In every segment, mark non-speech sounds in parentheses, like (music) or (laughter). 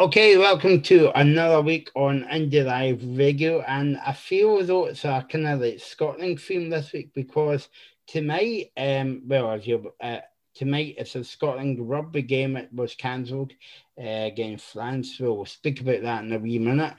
Okay, welcome to another week on Indie Live Radio, and I feel as though it's a kind of like Scotland theme this week because tonight, um, well, as you uh, tonight it's a Scotland rugby game. It was cancelled uh, against France. We'll speak about that in a wee minute.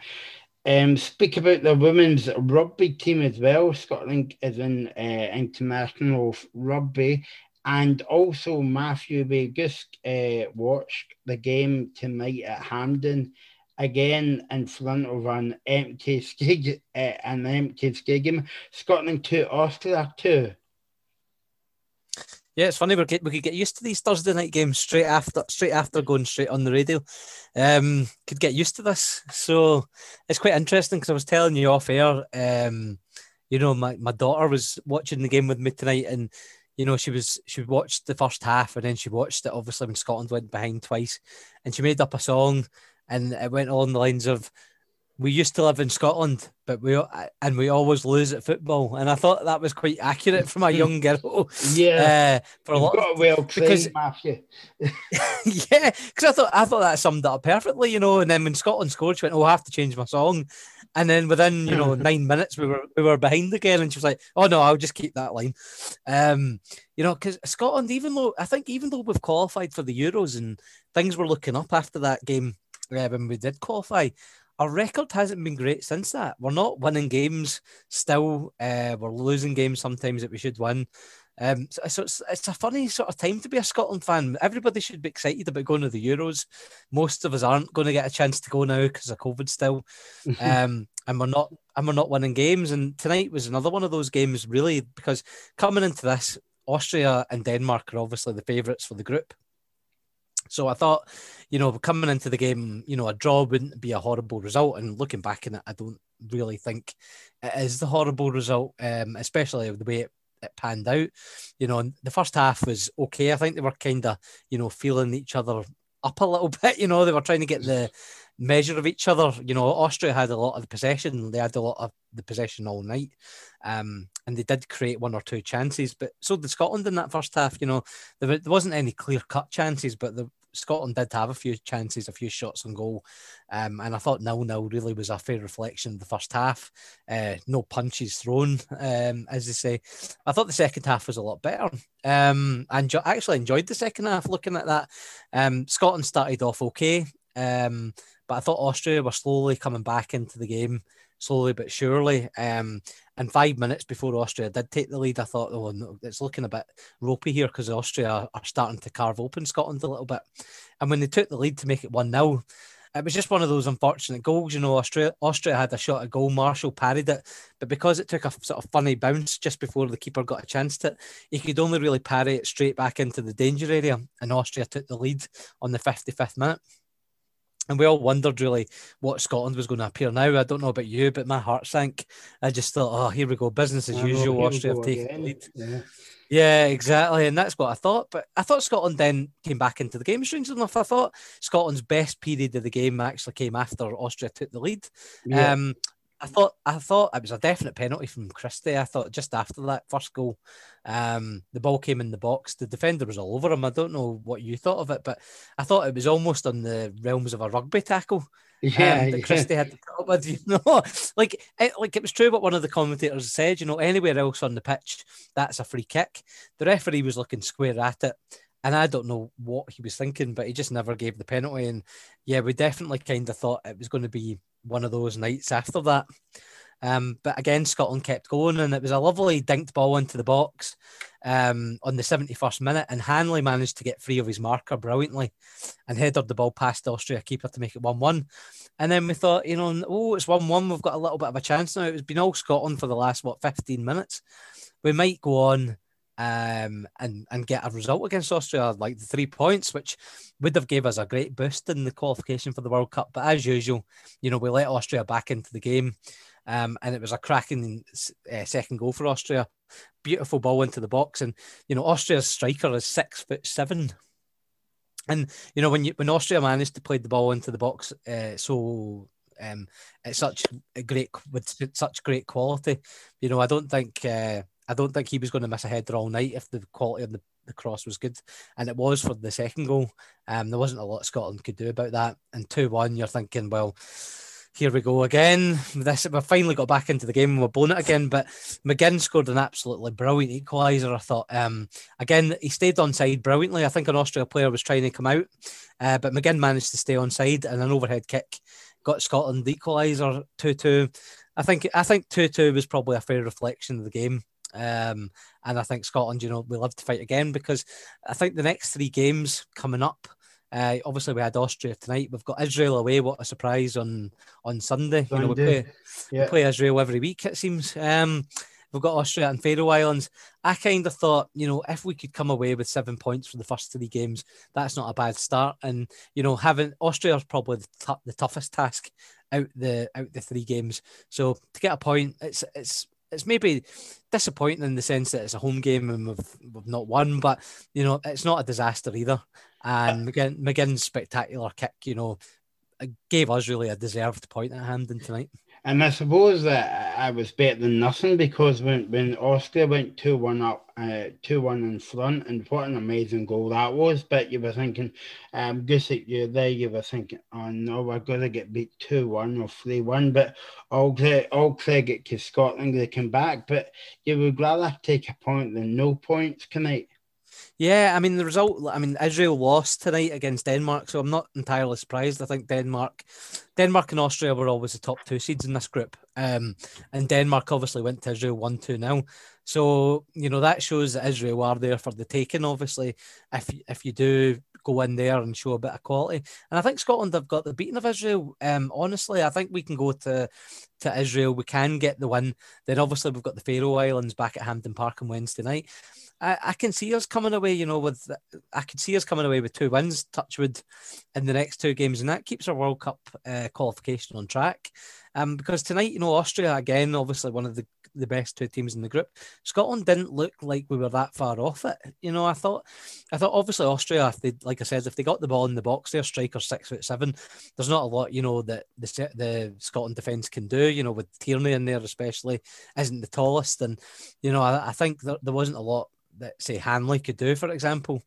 Um, speak about the women's rugby team as well. Scotland is in uh, international rugby, and also, Matthew, we just uh, watched the game tonight at Hampden, again in front of an empty skig, uh, an empty stadium. Scotland two, Austria two. Yeah, it's funny we get we could get used to these Thursday night games straight after straight after going straight on the radio. Um, could get used to this, so it's quite interesting because I was telling you off air. Um, you know, my, my daughter was watching the game with me tonight, and you know, she was she watched the first half and then she watched it obviously when Scotland went behind twice, and she made up a song, and it went along the lines of, "We used to live in Scotland, but we and we always lose at football," and I thought that was quite accurate for my (laughs) young girl. Yeah, (laughs) uh, for a lot got well because Matthew. (laughs) yeah, because I thought I thought that summed it up perfectly, you know. And then when Scotland scored, she went, "Oh, I have to change my song," And then within, you know, (laughs) nine minutes we were we were behind again, and she was like, "Oh no, I'll just keep that line." Um, you know, because Scotland, even though I think even though we've qualified for the Euros and things were looking up after that game uh, when we did qualify, our record hasn't been great since that. We're not winning games still. Uh, we're losing games sometimes that we should win. Um, so, so it's, it's, a funny sort of time to be a Scotland fan. Everybody should be excited about going to the Euros. Most of us aren't going to get a chance to go now because of COVID still, (laughs) um, and we're not and we're not winning games. And tonight was another one of those games, really, because coming into this, Austria and Denmark are obviously the favourites for the group. So I thought, you know, coming into the game, you know, a draw wouldn't be a horrible result. And looking back in it, I don't really think it is the horrible result, um, especially the way it it panned out. You know, the first half was okay. I think they were kind of, you know, feeling each other up a little (laughs) bit. You know, they were trying to get the measure of each other. You know, Austria had a lot of the possession. They had a lot of the possession all night. Um, and they did create one or two chances, but so did Scotland in that first half. You know, there, there wasn't any clear cut chances, but the, Scotland did have a few chances, a few shots on goal, um, and I thought nil nil really was a fair reflection of the first half. Uh, no punches thrown, um, as they say. I thought the second half was a lot better. Um, actually enjoyed the second half. Looking at that, um, Scotland started off okay, um, but I thought Austria were slowly coming back into the game slowly but surely. Um, and five minutes before Austria did take the lead, I thought, oh, no, it's looking a bit ropey here because Austria are starting to carve open Scotland a little bit. And when they took the lead to make it 1 0, it was just one of those unfortunate goals. You know, Austria, Austria had a shot at goal, Marshall parried it, but because it took a sort of funny bounce just before the keeper got a chance to he could only really parry it straight back into the danger area, and Austria took the lead on the 55th minute. And we all wondered really what Scotland was going to appear now. I don't know about you, but my heart sank. I just thought, oh, here we go, business as usual. Austria have taken the lead. Yeah. yeah. exactly. And that's what I thought. But I thought Scotland then came back into the game. Strange enough, I thought Scotland's best period of the game actually came after Austria took the lead. Yeah. Um, I thought I thought it was a definite penalty from Christie. I thought just after that first goal, um, the ball came in the box. The defender was all over him. I don't know what you thought of it, but I thought it was almost on the realms of a rugby tackle. Yeah, um, that yeah. Christie had to put up with. (laughs) You know, like it, like it was true what one of the commentators said. You know, anywhere else on the pitch, that's a free kick. The referee was looking square at it, and I don't know what he was thinking, but he just never gave the penalty. And yeah, we definitely kind of thought it was going to be one of those nights after that. Um, but again, Scotland kept going, and it was a lovely dinked ball into the box um, on the 71st minute. And Hanley managed to get free of his marker brilliantly and headed the ball past the Austria keeper to make it 1 1. And then we thought, you know, oh, it's 1 1. We've got a little bit of a chance now. It's been all Scotland for the last, what, 15 minutes. We might go on um, and and get a result against Austria, like the three points, which would have gave us a great boost in the qualification for the World Cup. But as usual, you know, we let Austria back into the game, um, and it was a cracking uh, second goal for Austria. Beautiful ball into the box, and you know, Austria's striker is six foot seven. And you know when you when Austria managed to play the ball into the box uh, so um, it's such a great with such great quality. You know, I don't think uh, I don't think he was going to miss a header all night if the quality of the the cross was good, and it was for the second goal. Um, there wasn't a lot Scotland could do about that. And two one, you're thinking, well, here we go again. This we finally got back into the game and we're blown it again. But McGinn scored an absolutely brilliant equaliser. I thought. Um, again, he stayed on side brilliantly. I think an Austria player was trying to come out, uh, but McGinn managed to stay on side and an overhead kick got Scotland the equaliser two two. I think I think two two was probably a fair reflection of the game. Um, and I think Scotland, you know, we love to fight again because I think the next three games coming up. Uh, obviously, we had Austria tonight. We've got Israel away. What a surprise on on Sunday. Sunday. You know, we play, yeah. we play Israel every week. It seems. Um, we've got Austria and Faroe Islands. I kind of thought, you know, if we could come away with seven points for the first three games, that's not a bad start. And you know, having Austria is probably the, t- the toughest task out the out the three games. So to get a point, it's it's it's maybe disappointing in the sense that it's a home game and we've, we've not won, but you know it's not a disaster either. And McGinn, McGinn's spectacular kick, you know, gave us really a deserved point at Hampden tonight. And I suppose that I was better than nothing because when, when Austria went 2 1 up, uh, 2 1 in front, and what an amazing goal that was. But you were thinking, um, Gusick, you're there, you were thinking, oh no, we're going to get beat 2 1 or 3 1. But all, all credit to Scotland, they came back. But you would rather take a point than no points tonight. Yeah, I mean the result. I mean Israel lost tonight against Denmark, so I'm not entirely surprised. I think Denmark, Denmark and Austria were always the top two seeds in this group, um, and Denmark obviously went to Israel one two now. So you know that shows that Israel are there for the taking. Obviously, if if you do go in there and show a bit of quality, and I think Scotland have got the beating of Israel. Um, honestly, I think we can go to to Israel. We can get the win. Then obviously we've got the Faroe Islands back at Hampden Park on Wednesday night. I, I can see us coming away, you know, with I can see us coming away with two wins, Touchwood, in the next two games, and that keeps our World Cup uh, qualification on track. Um, because tonight, you know, Austria again, obviously one of the the best two teams in the group. Scotland didn't look like we were that far off it. You know, I thought, I thought obviously Austria, if they, like I said, if they got the ball in the box, their striker six foot seven. There's not a lot, you know, that the the Scotland defence can do. You know, with Tierney in there especially, isn't the tallest, and you know, I, I think there, there wasn't a lot that say Hanley could do, for example.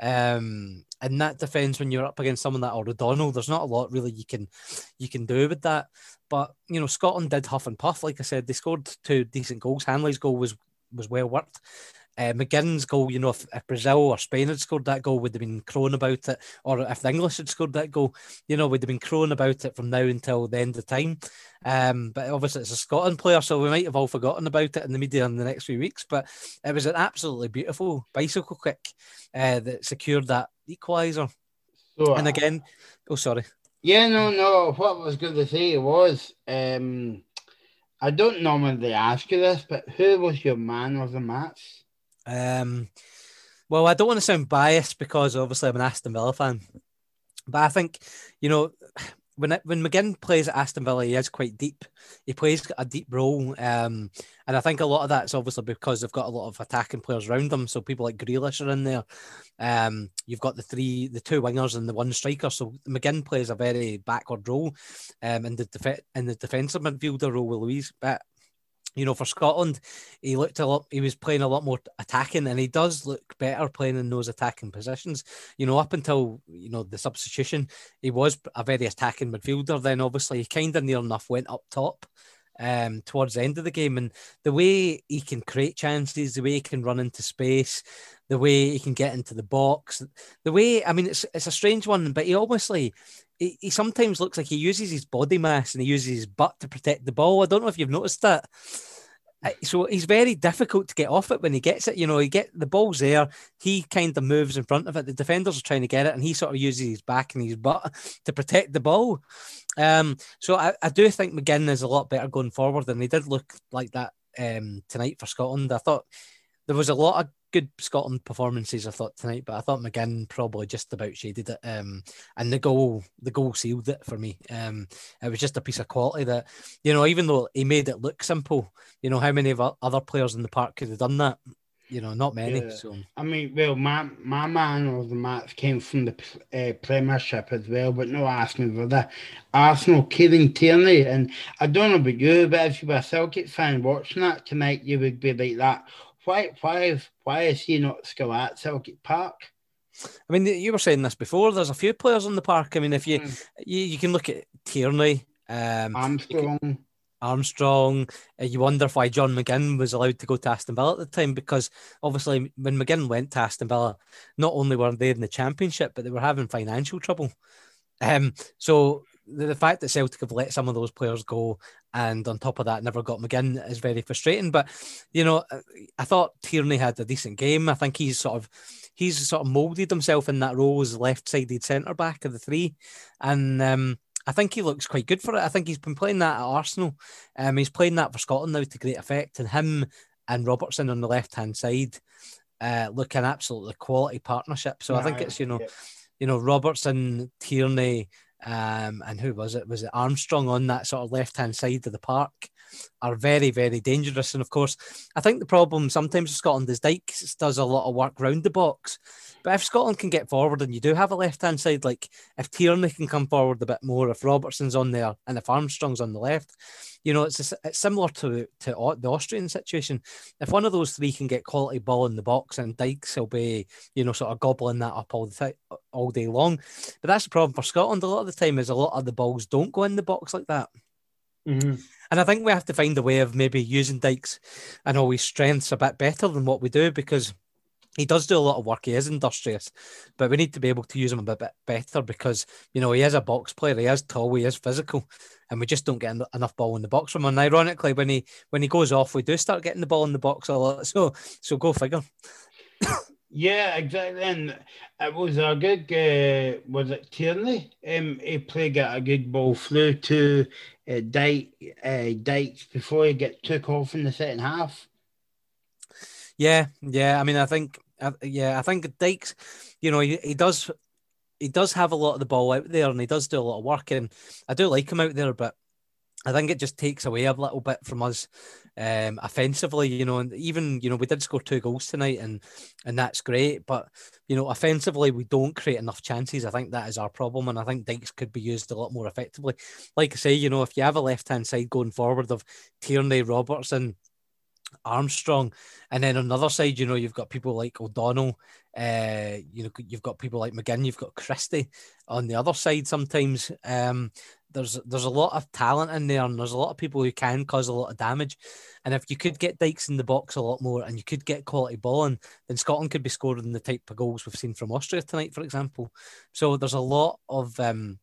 Um, in that defence, when you're up against someone that or O'Donnell, there's not a lot really you can you can do with that. But you know, Scotland did huff and puff. Like I said, they scored two decent goals. Hanley's goal was was well worked. Uh, McGinn's goal, you know, if, if, Brazil or Spain had scored that goal, would have been crowing about it, or if the English had scored that goal, you know, would have been crowing about it from now until the end of time. Um, but obviously, it's a Scotland player, so we might have all forgotten about it in the media in the next few weeks. But it was an absolutely beautiful bicycle kick uh, that secured that equaliser. So, and again, oh, sorry. Yeah, no, no. What I was going to say was, um, I don't normally ask you this, but who was your man of the match? Um, well, I don't want to sound biased because obviously I'm an Aston Villa fan, but I think you know when it, when McGinn plays at Aston Villa, he is quite deep. He plays a deep role, um, and I think a lot of that's obviously because they've got a lot of attacking players around them. So people like Grealish are in there. Um, you've got the three, the two wingers and the one striker. So McGinn plays a very backward role, um, in the def- in the defensive midfielder role with Luiz. But you know, for Scotland, he looked a lot. He was playing a lot more attacking, and he does look better playing in those attacking positions. You know, up until you know the substitution, he was a very attacking midfielder. Then obviously, he kind of near enough went up top um, towards the end of the game, and the way he can create chances, the way he can run into space, the way he can get into the box, the way I mean, it's it's a strange one, but he obviously he, he sometimes looks like he uses his body mass and he uses his butt to protect the ball. I don't know if you've noticed that. So he's very difficult to get off it when he gets it. You know, he get the ball's there. He kind of moves in front of it. The defenders are trying to get it, and he sort of uses his back and his butt to protect the ball. Um, so I, I do think McGinn is a lot better going forward, and he did look like that um, tonight for Scotland. I thought there was a lot of good Scotland performances I thought tonight, but I thought McGinn probably just about shaded it. Um, and the goal, the goal sealed it for me. Um, it was just a piece of quality that, you know, even though he made it look simple, you know, how many of other players in the park could have done that? You know, not many. Yeah. So I mean, well, my my man of the match came from the uh, Premiership as well, but no asking for that. Arsenal Kieran Tierney, and I don't know about you, but if you were a Celtic fan watching that tonight, you would be like that why why why is he not still at Celtic Park? I mean, you were saying this before. There's a few players on the park. I mean, if you mm. you, you, can look at Tierney, um, Armstrong, Armstrong. Uh, you wonder why John McGinn was allowed to go to Aston Villa at the time because obviously when McGinn went to Aston Villa, not only were they in the Championship, but they were having financial trouble. Um, so the, the fact that Celtic have let some of those players go and on top of that never got McGinn is very frustrating. But you know, I thought Tierney had a decent game. I think he's sort of he's sort of molded himself in that role as left-sided centre back of the three, and um, I think he looks quite good for it. I think he's been playing that at Arsenal. Um, he's playing that for Scotland now to great effect, and him and Robertson on the left-hand side uh, look an absolutely quality partnership. So I think it's you know, yeah. you know Robertson, Tierney, um, and who was it? Was it Armstrong on that sort of left hand side of the park? Are very, very dangerous. And of course, I think the problem sometimes with Scotland is Dykes does a lot of work round the box. But if Scotland can get forward and you do have a left hand side, like if Tierney can come forward a bit more, if Robertson's on there and if Armstrong's on the left, you know, it's, a, it's similar to, to the Austrian situation. If one of those three can get quality ball in the box and Dykes will be, you know, sort of gobbling that up all the time, all day long. But that's the problem for Scotland. A lot of the time is a lot of the balls don't go in the box like that. Mm-hmm. And I think we have to find a way of maybe using Dykes and all his strengths a bit better than what we do because he does do a lot of work. He is industrious, but we need to be able to use him a bit better because you know he is a box player. He is tall. He is physical, and we just don't get enough ball in the box from him. And ironically, when he when he goes off, we do start getting the ball in the box a lot. (laughs) So so go figure. Yeah, exactly. And it was a good. Uh, was it Tierney? Um, he played a good ball through to uh, Dyke, uh, Dykes before he get took off in the second half. Yeah, yeah. I mean, I think uh, yeah, I think Dykes, you know, he, he does he does have a lot of the ball out there and he does do a lot of work and I do like him out there, but I think it just takes away a little bit from us um, offensively, you know, and even, you know, we did score two goals tonight and and that's great. But, you know, offensively we don't create enough chances. I think that is our problem. And I think Dykes could be used a lot more effectively. Like I say, you know, if you have a left hand side going forward of Tierney, Robertson, Armstrong, and then on the other side, you know, you've got people like O'Donnell, uh, you know, you've got people like McGinn, you've got Christie on the other side. Sometimes um, there's there's a lot of talent in there, and there's a lot of people who can cause a lot of damage. And if you could get Dykes in the box a lot more, and you could get quality balling, then Scotland could be scoring the type of goals we've seen from Austria tonight, for example. So there's a lot of um,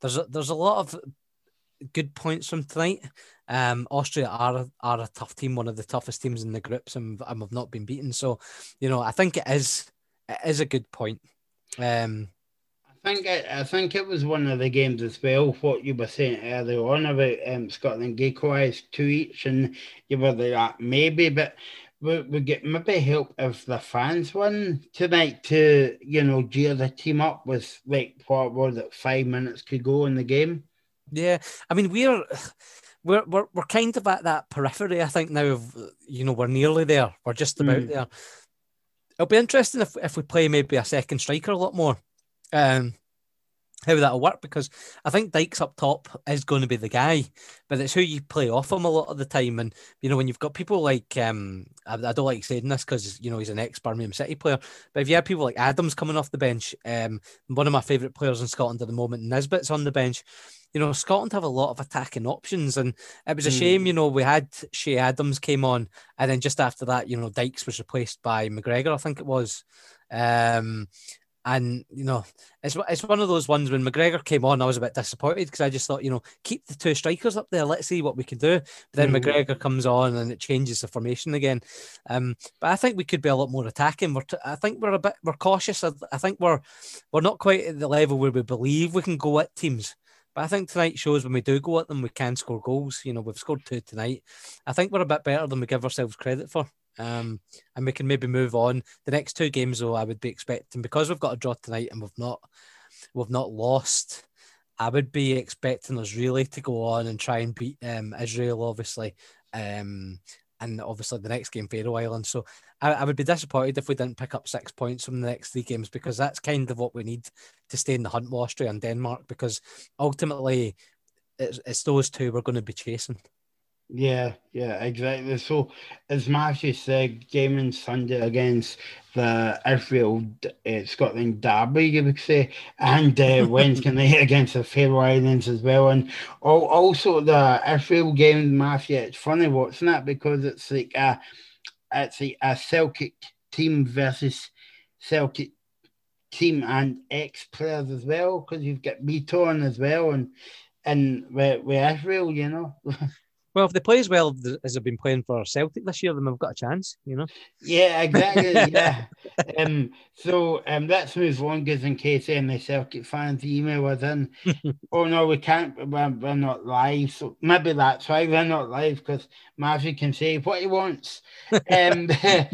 there's a, there's a lot of good points from tonight. Um, Austria are are a tough team, one of the toughest teams in the groups, and, and have not been beaten. So, you know, I think it is it is a good point. Um, think it, I think it was one of the games as well. What you were saying earlier on about um, Scotland equalised two each, and you were like maybe, but we we get maybe help if the fans won tonight to you know gear the team up with like what was it five minutes could go in the game. Yeah, I mean we're we're we're we're kind of at that periphery. I think now of you know we're nearly there. We're just about mm. there. It'll be interesting if if we play maybe a second striker a lot more. Um, how that'll work because I think Dykes up top is going to be the guy, but it's who you play off him a lot of the time. And you know when you've got people like um, I, I don't like saying this because you know he's an ex Birmingham City player, but if you have people like Adams coming off the bench, um, one of my favourite players in Scotland at the moment, Nisbet's on the bench. You know Scotland have a lot of attacking options, and it was a mm. shame. You know we had Che Adams came on, and then just after that, you know Dykes was replaced by McGregor, I think it was. Um, and you know, it's it's one of those ones when McGregor came on, I was a bit disappointed because I just thought, you know, keep the two strikers up there. Let's see what we can do. But then mm. McGregor comes on and it changes the formation again. Um, but I think we could be a lot more attacking. We're t- I think we're a bit we're cautious. I, I think we're we're not quite at the level where we believe we can go at teams. But I think tonight shows when we do go at them, we can score goals. You know, we've scored two tonight. I think we're a bit better than we give ourselves credit for. Um, and we can maybe move on. The next two games, though, I would be expecting because we've got a draw tonight and we've not we've not lost. I would be expecting us really to go on and try and beat um, Israel, obviously, um, and obviously the next game Faroe Islands. So I, I, would be disappointed if we didn't pick up six points from the next three games because that's kind of what we need to stay in the hunt with Austria and Denmark because ultimately it's, it's those two we're going to be chasing. Yeah, yeah, exactly. So, as Matthew said, gaming Sunday against the Israel uh, Scotland derby, you would say, and uh, (laughs) Wednesday night against the Faroe Islands as well. And also the Israel game, Matthew, it's funny watching that because it's like a, it's like a Celtic team versus Celtic team and ex players as well, because you've got Bitton as well, and and with, with Israel, you know. (laughs) Well, if they play as well as they've been playing for Celtic this year, then we've got a chance, you know. Yeah, exactly. (laughs) yeah. Um, so um, let's move on, because in case any Celtic fans email us in, (laughs) oh no, we can't. We're, we're not live, so maybe that's why we're not live because Matthew can say what he wants. Um,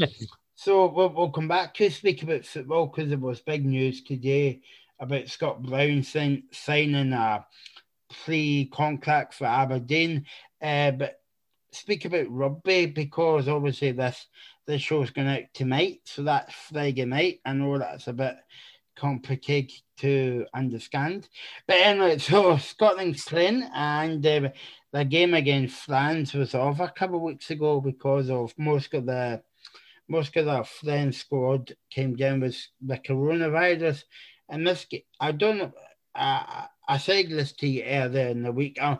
(laughs) so we'll, we'll come back to speak about football because there was big news today about Scott Brown sign, signing a pre contract for Aberdeen. But speak about rugby because obviously this this show's going out tonight, so that's Friday night. I know that's a bit complicated to understand, but anyway, (laughs) so Scotland's playing, and uh, the game against France was off a couple of weeks ago because of most of the most of the French squad came down with the coronavirus, and this I don't. I, I said this to you earlier in the week. I,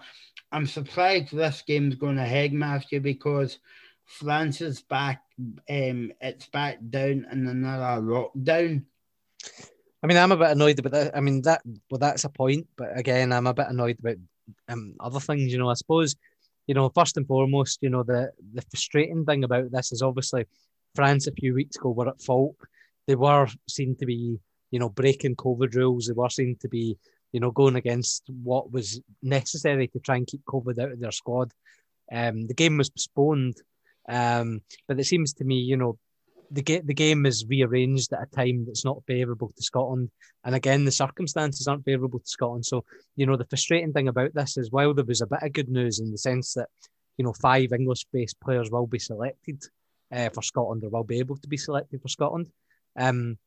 I'm surprised this game's going ahead, Matthew, because France is back. Um, it's back down in another lockdown. I mean, I'm a bit annoyed about that. I mean, that well, that's a point, but again, I'm a bit annoyed about um, other things. You know, I suppose, you know, first and foremost, you know, the the frustrating thing about this is obviously France a few weeks ago were at fault. They were seen to be, you know, breaking COVID rules. They were seen to be you know, going against what was necessary to try and keep COVID out of their squad. Um, the game was postponed, um, but it seems to me, you know, the, the game is rearranged at a time that's not favourable to Scotland. And again, the circumstances aren't favourable to Scotland. So, you know, the frustrating thing about this is while there was a bit of good news in the sense that, you know, five English based players will be selected uh, for Scotland or will be able to be selected for Scotland. Um,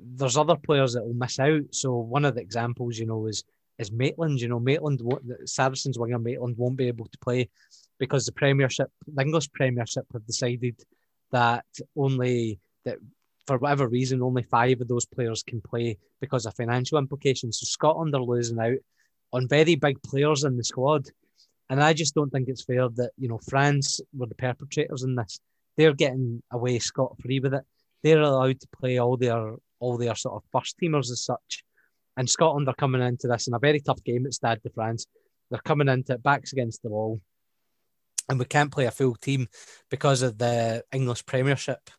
there's other players that will miss out. So one of the examples, you know, is is Maitland. You know, Maitland, Saracens winger Maitland won't be able to play because the Premiership, the English Premiership, have decided that only that for whatever reason only five of those players can play because of financial implications. So Scotland are losing out on very big players in the squad. And I just don't think it's fair that, you know, France were the perpetrators in this. They're getting away scot free with it. They're allowed to play all their all their sort of first teamers as such. And Scotland are coming into this in a very tough game at Stade de France. They're coming into it backs against the wall. And we can't play a full team because of the English Premiership.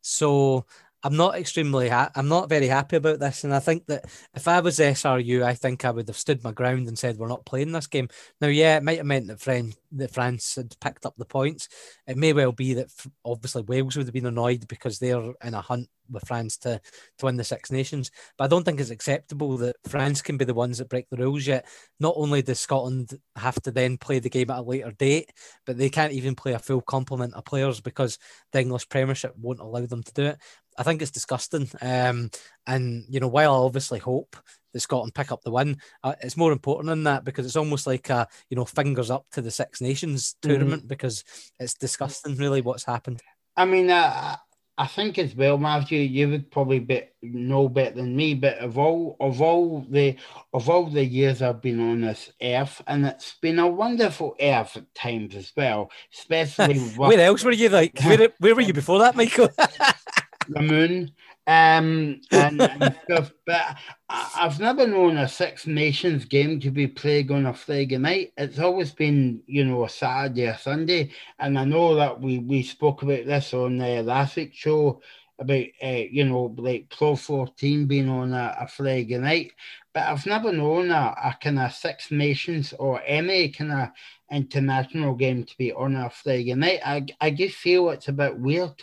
So I'm not extremely ha- I'm not very happy about this, and I think that if I was SRU, I think I would have stood my ground and said we're not playing this game. Now, yeah, it might have meant that France, that France had picked up the points. It may well be that obviously Wales would have been annoyed because they're in a hunt with France to to win the Six Nations. But I don't think it's acceptable that France can be the ones that break the rules yet. Not only does Scotland have to then play the game at a later date, but they can't even play a full complement of players because the English Premiership won't allow them to do it. I think it's disgusting. Um, and you know, while I obviously hope that Scotland pick up the win, uh, it's more important than that because it's almost like a you know fingers up to the Six Nations mm-hmm. tournament mm-hmm. because it's disgusting, really, what's happened. I mean, uh, I think as well, Matthew, you would probably be, know better than me, but of all of all the of all the years I've been on this earth, and it's been a wonderful earth at times as well, (laughs) especially. where else were you like? Where, where were you before that, Michael? (laughs) the moon um, and, and (laughs) stuff. But I've never known a Six Nations game to be played on a Friday night. It's always been, you know, a Saturday or Sunday. And I know that we, we spoke about this on the last week's show about, uh, you know, like Pro 14 being on a, a Friday night. But I've never known a, a kind of Six Nations or any kind of international game to be on a Friday night. I, I just feel it's a bit weird.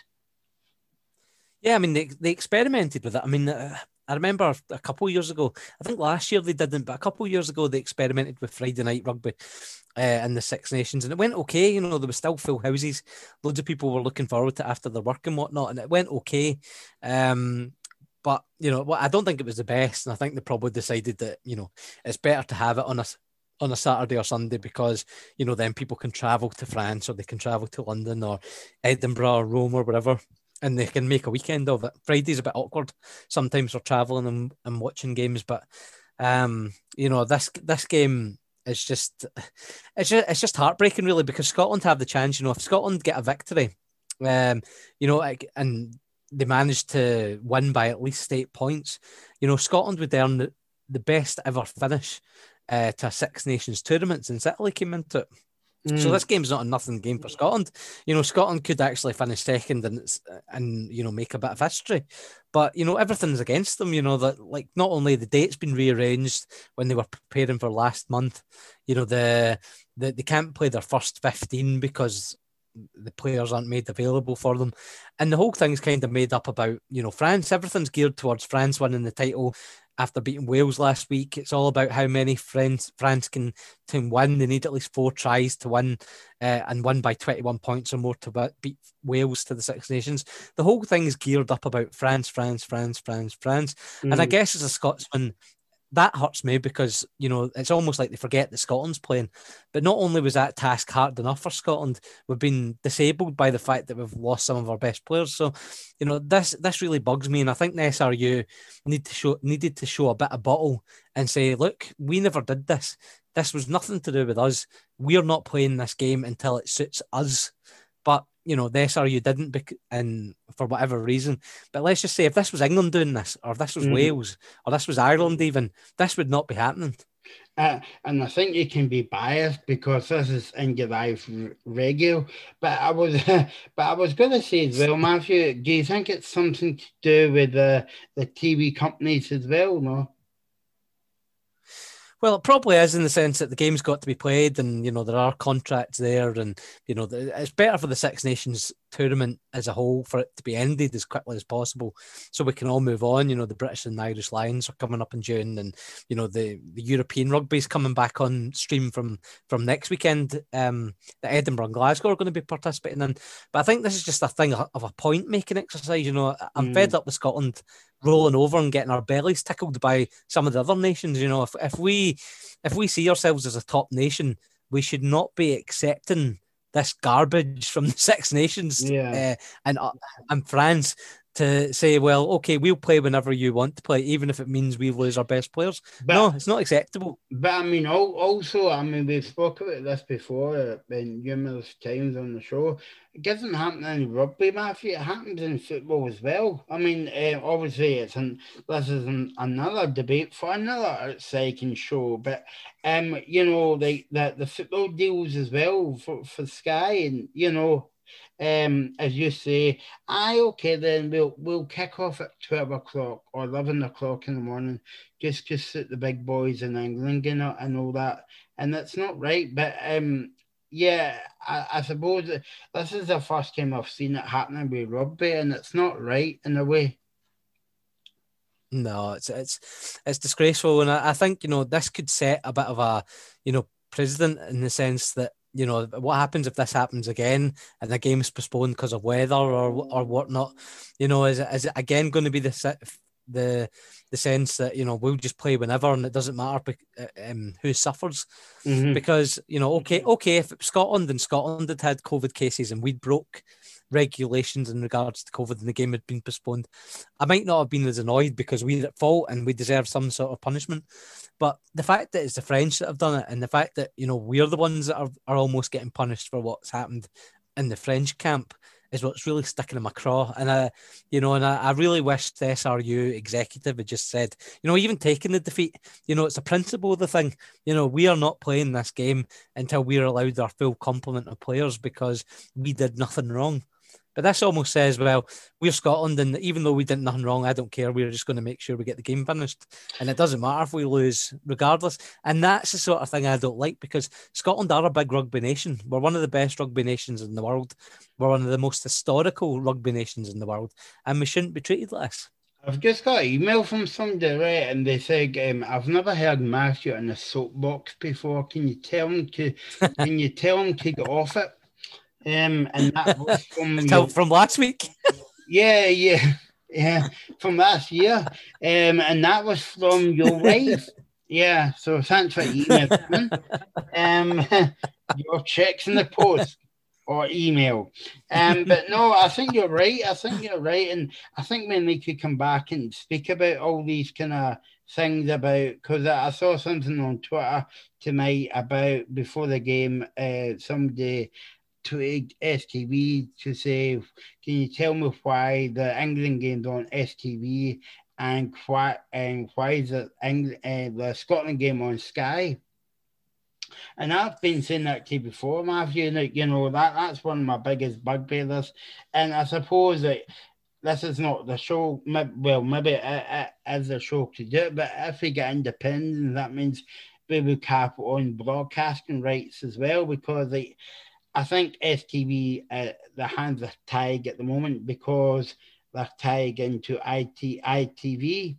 Yeah, I mean they, they experimented with it. I mean, uh, I remember a couple of years ago. I think last year they didn't, but a couple of years ago they experimented with Friday night rugby uh, in the Six Nations, and it went okay. You know, there were still full houses. Loads of people were looking forward to after their work and whatnot, and it went okay. Um, but you know, I don't think it was the best, and I think they probably decided that you know it's better to have it on a on a Saturday or Sunday because you know then people can travel to France or they can travel to London or Edinburgh or Rome or whatever and they can make a weekend of it. Friday's a bit awkward sometimes for traveling and, and watching games, but um, you know this this game is just it's just it's just heartbreaking really because Scotland have the chance. You know, if Scotland get a victory, um, you know, and they managed to win by at least eight points, you know, Scotland would earn the, the best ever finish uh, to a Six Nations tournament since Italy came into it. Mm. So this game's not a nothing game for Scotland. You know, Scotland could actually finish second and and you know make a bit of history, but you know everything's against them. You know that like not only the date's been rearranged when they were preparing for last month. You know the, the they can't play their first fifteen because the players aren't made available for them. And the whole thing's kind of made up about, you know, France. Everything's geared towards France winning the title after beating Wales last week. It's all about how many friends France can, can win. They need at least four tries to win uh, and win by 21 points or more to beat Wales to the Six Nations. The whole thing is geared up about France, France, France, France, France. Mm. And I mm. guess as a Scotsman, that hurts me because you know it's almost like they forget that Scotland's playing. But not only was that task hard enough for Scotland, we've been disabled by the fact that we've lost some of our best players. So, you know, this this really bugs me, and I think the SRU need to show needed to show a bit of bottle and say, look, we never did this. This was nothing to do with us. We're not playing this game until it suits us. But you know, this or you didn't, bec- and for whatever reason. But let's just say if this was England doing this, or this was mm. Wales, or this was Ireland, even this would not be happening. Uh, and I think you can be biased because this is Indie Live radio. But I was, (laughs) but I was going to say as well, Matthew. Do you think it's something to do with the the TV companies as well? No. Well, it probably is in the sense that the game's got to be played, and you know there are contracts there, and you know it's better for the Six Nations tournament as a whole for it to be ended as quickly as possible, so we can all move on. You know the British and Irish Lions are coming up in June, and you know the the European rugby is coming back on stream from from next weekend. Um, the Edinburgh and Glasgow are going to be participating in, but I think this is just a thing of a point making exercise. You know, I'm mm. fed up with Scotland rolling over and getting our bellies tickled by some of the other nations. You know, if, if we if we see ourselves as a top nation, we should not be accepting this garbage from the (laughs) Six Nations yeah. uh, and uh, and France to say, well, okay, we'll play whenever you want to play, even if it means we lose our best players. But, no, it's not acceptable. But I mean, also, I mean, we've spoken about this before uh, in numerous times on the show. It doesn't happen in rugby, Matthew. It happens in football as well. I mean, uh, obviously, it's an, this is an, another debate for another second show, but um, you know, the, the the football deals as well for, for Sky, and you know, um, as you say, I okay then we'll we'll kick off at twelve o'clock or eleven o'clock in the morning, just just at the big boys in England, you know, and all that, and that's not right. But um, yeah, I, I suppose this is the first time I've seen it happening with rugby, and it's not right in a way. No, it's it's it's disgraceful, and I, I think you know this could set a bit of a you know precedent in the sense that you know what happens if this happens again and the game's postponed because of weather or or whatnot you know is it, is it again going to be the the the sense that you know we'll just play whenever and it doesn't matter uh, um, who suffers mm-hmm. because you know okay okay if Scotland and Scotland had had COVID cases and we'd broke regulations in regards to COVID and the game had been postponed, I might not have been as annoyed because we're at fault and we deserve some sort of punishment. But the fact that it's the French that have done it and the fact that, you know, we're the ones that are, are almost getting punished for what's happened in the French camp is what's really sticking in my craw. And I, you know, and I, I really wish the SRU executive had just said, you know, even taking the defeat, you know, it's a principle of the thing. You know, we are not playing this game until we're allowed our full complement of players because we did nothing wrong. But this almost says, well, we're Scotland, and even though we did nothing wrong, I don't care. We're just going to make sure we get the game finished, and it doesn't matter if we lose, regardless. And that's the sort of thing I don't like because Scotland are a big rugby nation. We're one of the best rugby nations in the world. We're one of the most historical rugby nations in the world, and we shouldn't be treated like this. I've just got an email from somebody, right, and they said, um, "I've never heard Matthew in a soapbox before. Can you tell him to? (laughs) can you tell him to get off it?" Um, and that (laughs) was from from last week. yeah, yeah, yeah, from last year. Um, and that was from your (laughs) wife. Yeah, so thanks for emailing. um, (laughs) your checks in the post or email. Um, but no, I think you're right. I think you're right, and I think we need to come back and speak about all these kind of things about because I saw something on Twitter tonight about before the game. Uh, somebody tweeted STV to say, "Can you tell me why the England game's on STV and why and why is it England, uh, the Scotland game on Sky? And I've been saying that to you before, Matthew. That you know that that's one of my biggest bugbears, and I suppose that this is not the show. Well, maybe is the show to do it, but if we get independent, that means we will cap on broadcasting rights as well because like, I think STV uh, the hands are tied at the moment because they're tied into IT, ITV.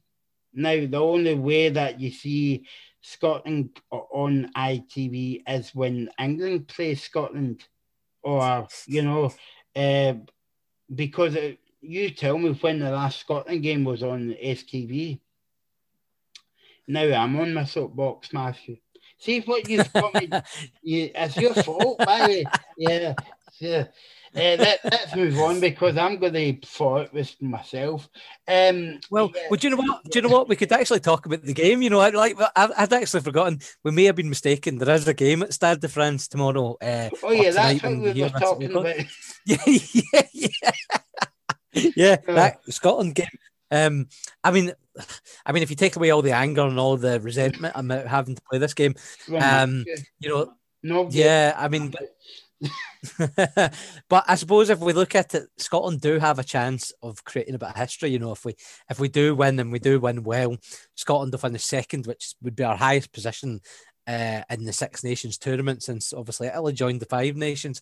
Now, the only way that you see Scotland on ITV is when England plays Scotland, or, you know, uh, because it, you tell me when the last Scotland game was on STV. Now I'm on my soapbox, Matthew. See what you've got me. You, it's your fault, by Yeah, yeah. Uh, let, us move on because I'm going to fight with myself. Um, well, yeah. well, do you know what? Do you know what? We could actually talk about the game. You know, I'd like I'd, I'd actually forgotten. We may have been mistaken. There is a game at Stade de France tomorrow. Uh, oh yeah, that's what we were talking about. (laughs) yeah, yeah, yeah. (laughs) yeah, that Scotland game. Um, I mean, (sighs) I mean, if you take away all the anger and all the resentment about having to play this game, um, you know, no, yeah, I mean, but, (laughs) but I suppose if we look at it, Scotland do have a chance of creating a bit of history. You know, if we if we do win and we do win well, Scotland will the second, which would be our highest position uh, in the Six Nations tournament since obviously Italy joined the Five Nations.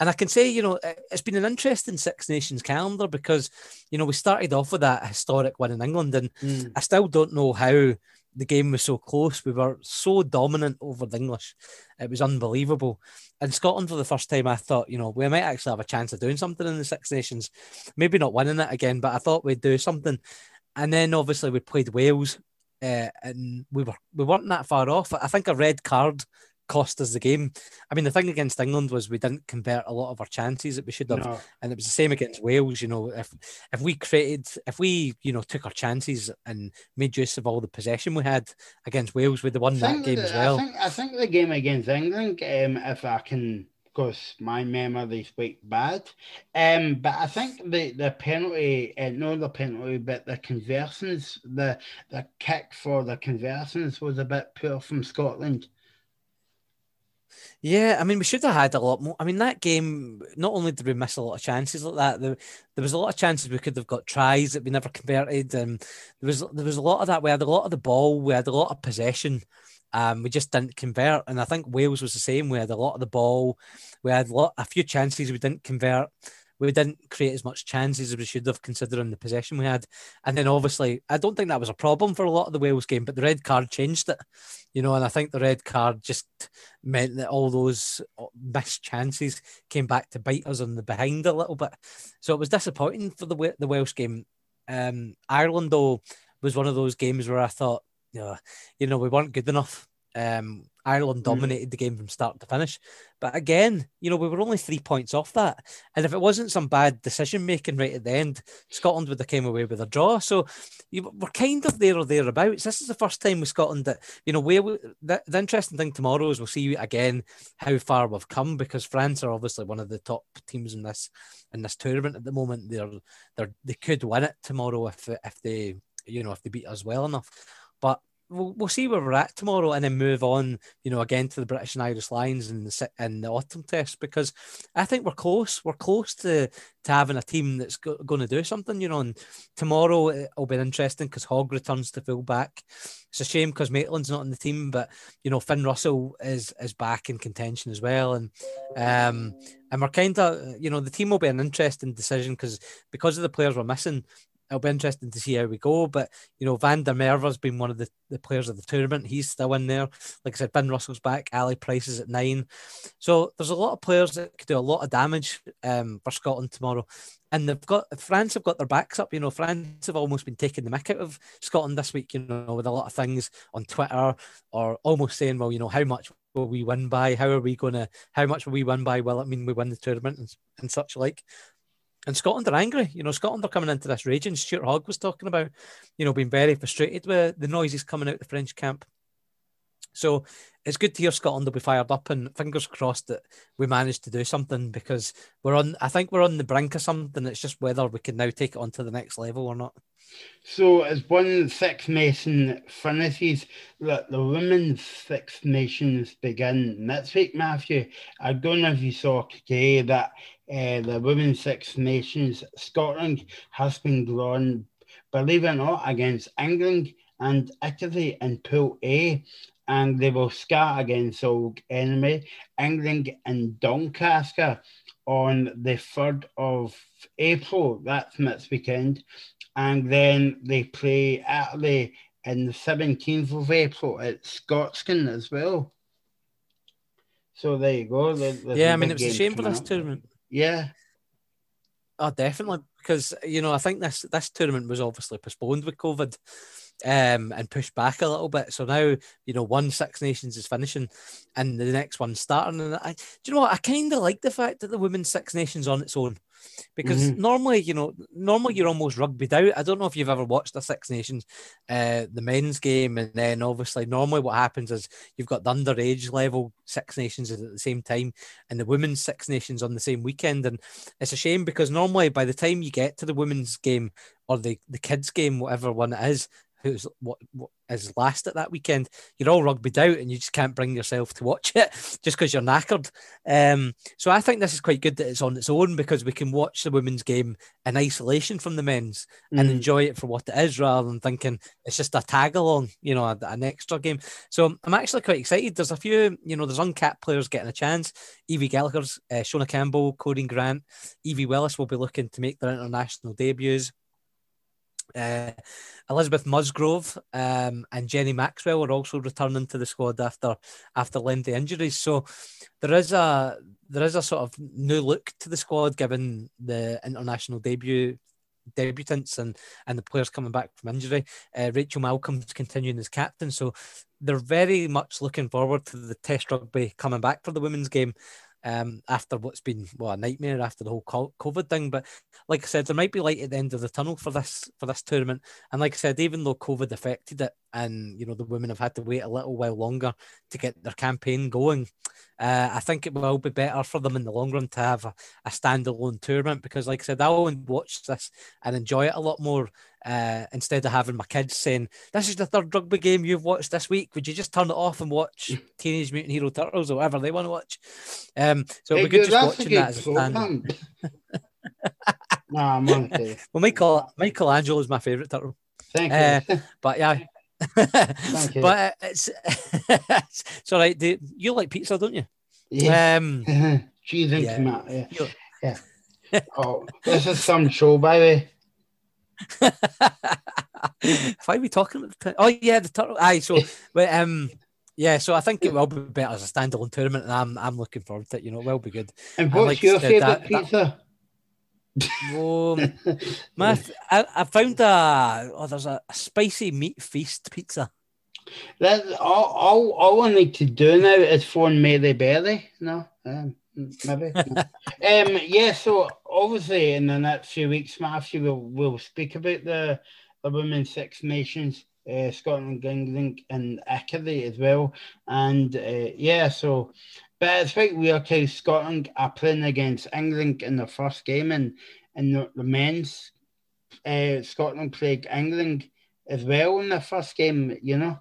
And I can say, you know, it's been an interesting Six Nations calendar because, you know, we started off with that historic win in England, and mm. I still don't know how the game was so close. We were so dominant over the English. It was unbelievable. And Scotland, for the first time, I thought, you know, we might actually have a chance of doing something in the Six Nations. Maybe not winning it again, but I thought we'd do something. And then obviously we played Wales, uh, and we were we weren't that far off. I think a red card cost us the game. I mean, the thing against England was we didn't convert a lot of our chances that we should have, no. and it was the same against Wales. You know, if if we created, if we you know took our chances and made use of all the possession we had against Wales, we'd have won that game the, as well. I think, I think the game against England, um, if I can. Because my memory's quite bad, um, but I think the the penalty, uh, not the penalty, but the conversions, the the kick for the conversions was a bit poor from Scotland. Yeah, I mean, we should have had a lot more. I mean, that game, not only did we miss a lot of chances like that, there, there was a lot of chances we could have got tries that we never converted. And there was there was a lot of that. We had a lot of the ball, we had a lot of possession. Um, we just didn't convert. And I think Wales was the same. We had a lot of the ball, we had a, lot, a few chances we didn't convert we didn't create as much chances as we should have considering the possession we had. And then obviously, I don't think that was a problem for a lot of the Wales game, but the red card changed it, you know. And I think the red card just meant that all those uh, missed chances came back to bite us on the behind a little bit. So it was disappointing for the the Welsh game. Um, Ireland though was one of those games where I thought, you know, you know, we weren't good enough. Um, Ireland hmm. dominated mm. the game from start to finish. But again, you know, we were only three points off that. And if it wasn't some bad decision making right at the end, Scotland would have came away with a draw. So you, we're kind of there or thereabouts. This is the first time with Scotland that, you know, we, the, the interesting thing tomorrow is we'll see again how far we've come because France are obviously one of the top teams in this in this tournament at the moment. They're, they're they could win it tomorrow if if they you know if they beat us well enough. We'll, we'll see where we're at tomorrow and then move on, you know, again to the British and Irish Lions in the, in the autumn test because I think we're close. We're close to, to having a team that's go, going to do something, you know. And tomorrow it'll be interesting because Hogg returns to full back. It's a shame because Maitland's not in the team, but you know Finn Russell is is back in contention as well, and um and we're kind of you know the team will be an interesting decision because because of the players we're missing it'll be interesting to see how we go. But you know, Van der Merwe's been one of the, the players of the tournament. He's still in there. Like I said, Finn Russell's back. Ali Price is at nine. So there's a lot of players that could do a lot of damage um, for Scotland tomorrow. And they've got France have got their backs up. You know, France have almost been taking the mick out of Scotland this week. You know, with a lot of things on Twitter or almost saying, well, you know, how much will we win by? How are we to? How much will we win by? Well, I mean, we win the tournament and, and such like. And Scotland are angry. You know, Scotland are coming into this region. Stuart Hogg was talking about, you know, being very frustrated with the noises coming out the French camp. So it's good to hear Scotland will be fired up and fingers crossed that we managed to do something because we're on I think we're on the brink of something. It's just whether we can now take it on to the next level or not. So as one Six Nation finishes, that the women's Six Nations begin next week, Matthew. I don't know if you saw today that uh, the Women's Six Nations, Scotland has been drawn, believe it or not, against England and Italy in Pool A. And they will start against old enemy, England and Doncaster on the 3rd of April. That's next weekend. And then they play Italy in the 17th of April at Scotstoun as well. So there you go. yeah, I mean, it was a shame for this tournament. Yeah. Oh, definitely. Because, you know, I think this this tournament was obviously postponed with COVID um, and pushed back a little bit. So now, you know, one Six Nations is finishing and the next one's starting. And I, do you know what? I kind of like the fact that the Women's Six Nations on its own because mm-hmm. normally, you know, normally you're almost rugbyed out. I don't know if you've ever watched the Six Nations, uh, the men's game, and then obviously normally what happens is you've got the underage level Six Nations at the same time, and the women's Six Nations on the same weekend, and it's a shame because normally by the time you get to the women's game or the the kids game, whatever one it is, who's what, what is last at that weekend, you're all rugbyed out and you just can't bring yourself to watch it (laughs) just because you're knackered. Um, so I think this is quite good that it's on its own because we can watch the women's game in isolation from the men's mm. and enjoy it for what it is rather than thinking it's just a tag along, you know, an extra game. So I'm actually quite excited. There's a few, you know, there's uncapped players getting a chance. Evie Gallagher's, uh, Shona Campbell, Coreen Grant, Evie Willis will be looking to make their international debuts. Uh, Elizabeth Musgrove um, and Jenny Maxwell are also returning to the squad after after lengthy injuries. So there is a there is a sort of new look to the squad given the international debut debutants and and the players coming back from injury. Uh, Rachel Malcolm's continuing as captain, so they're very much looking forward to the Test rugby coming back for the women's game um, after what's been well a nightmare after the whole COVID thing. But like I said, there might be light at the end of the tunnel for this for this tournament. And like I said, even though COVID affected it, and you know the women have had to wait a little while longer to get their campaign going, uh, I think it will be better for them in the long run to have a, a standalone tournament because, like I said, I'll watch this and enjoy it a lot more uh, instead of having my kids saying, "This is the third rugby game you've watched this week. Would you just turn it off and watch Teenage Mutant Hero Turtles or whatever they want to watch?" Um, so hey, we could just watching that as a stand. (laughs) nah, I'm okay. (laughs) well, Michael Michelangelo is my favourite turtle. Thank you. Uh, (laughs) but yeah. Thank you. But it's it's all right. You like pizza, don't you? Yeah. Um, Cheese and yeah. tomato. Yeah. yeah. oh, this is some show, by the way. (laughs) Why are we talking about the Oh yeah, the turtle. Aye, so but um yeah, so I think it will be better as a standalone tournament, and I'm I'm looking forward to it. You know, it will be good. And what's like your favourite pizza? Um, (laughs) my, I, I found a oh, there's a, a spicy meat feast pizza. That all, all, all I need to do now is phone Mary Berry. No, um, maybe. (laughs) um, yeah. So obviously, in the next few weeks, Matthew will will speak about the the women's Six Nations, uh, Scotland, England, and Italy as well. And uh, yeah, so. But it's right we okay. Scotland are playing against England in the first game, and in the, the men's uh, Scotland played England as well in the first game. You know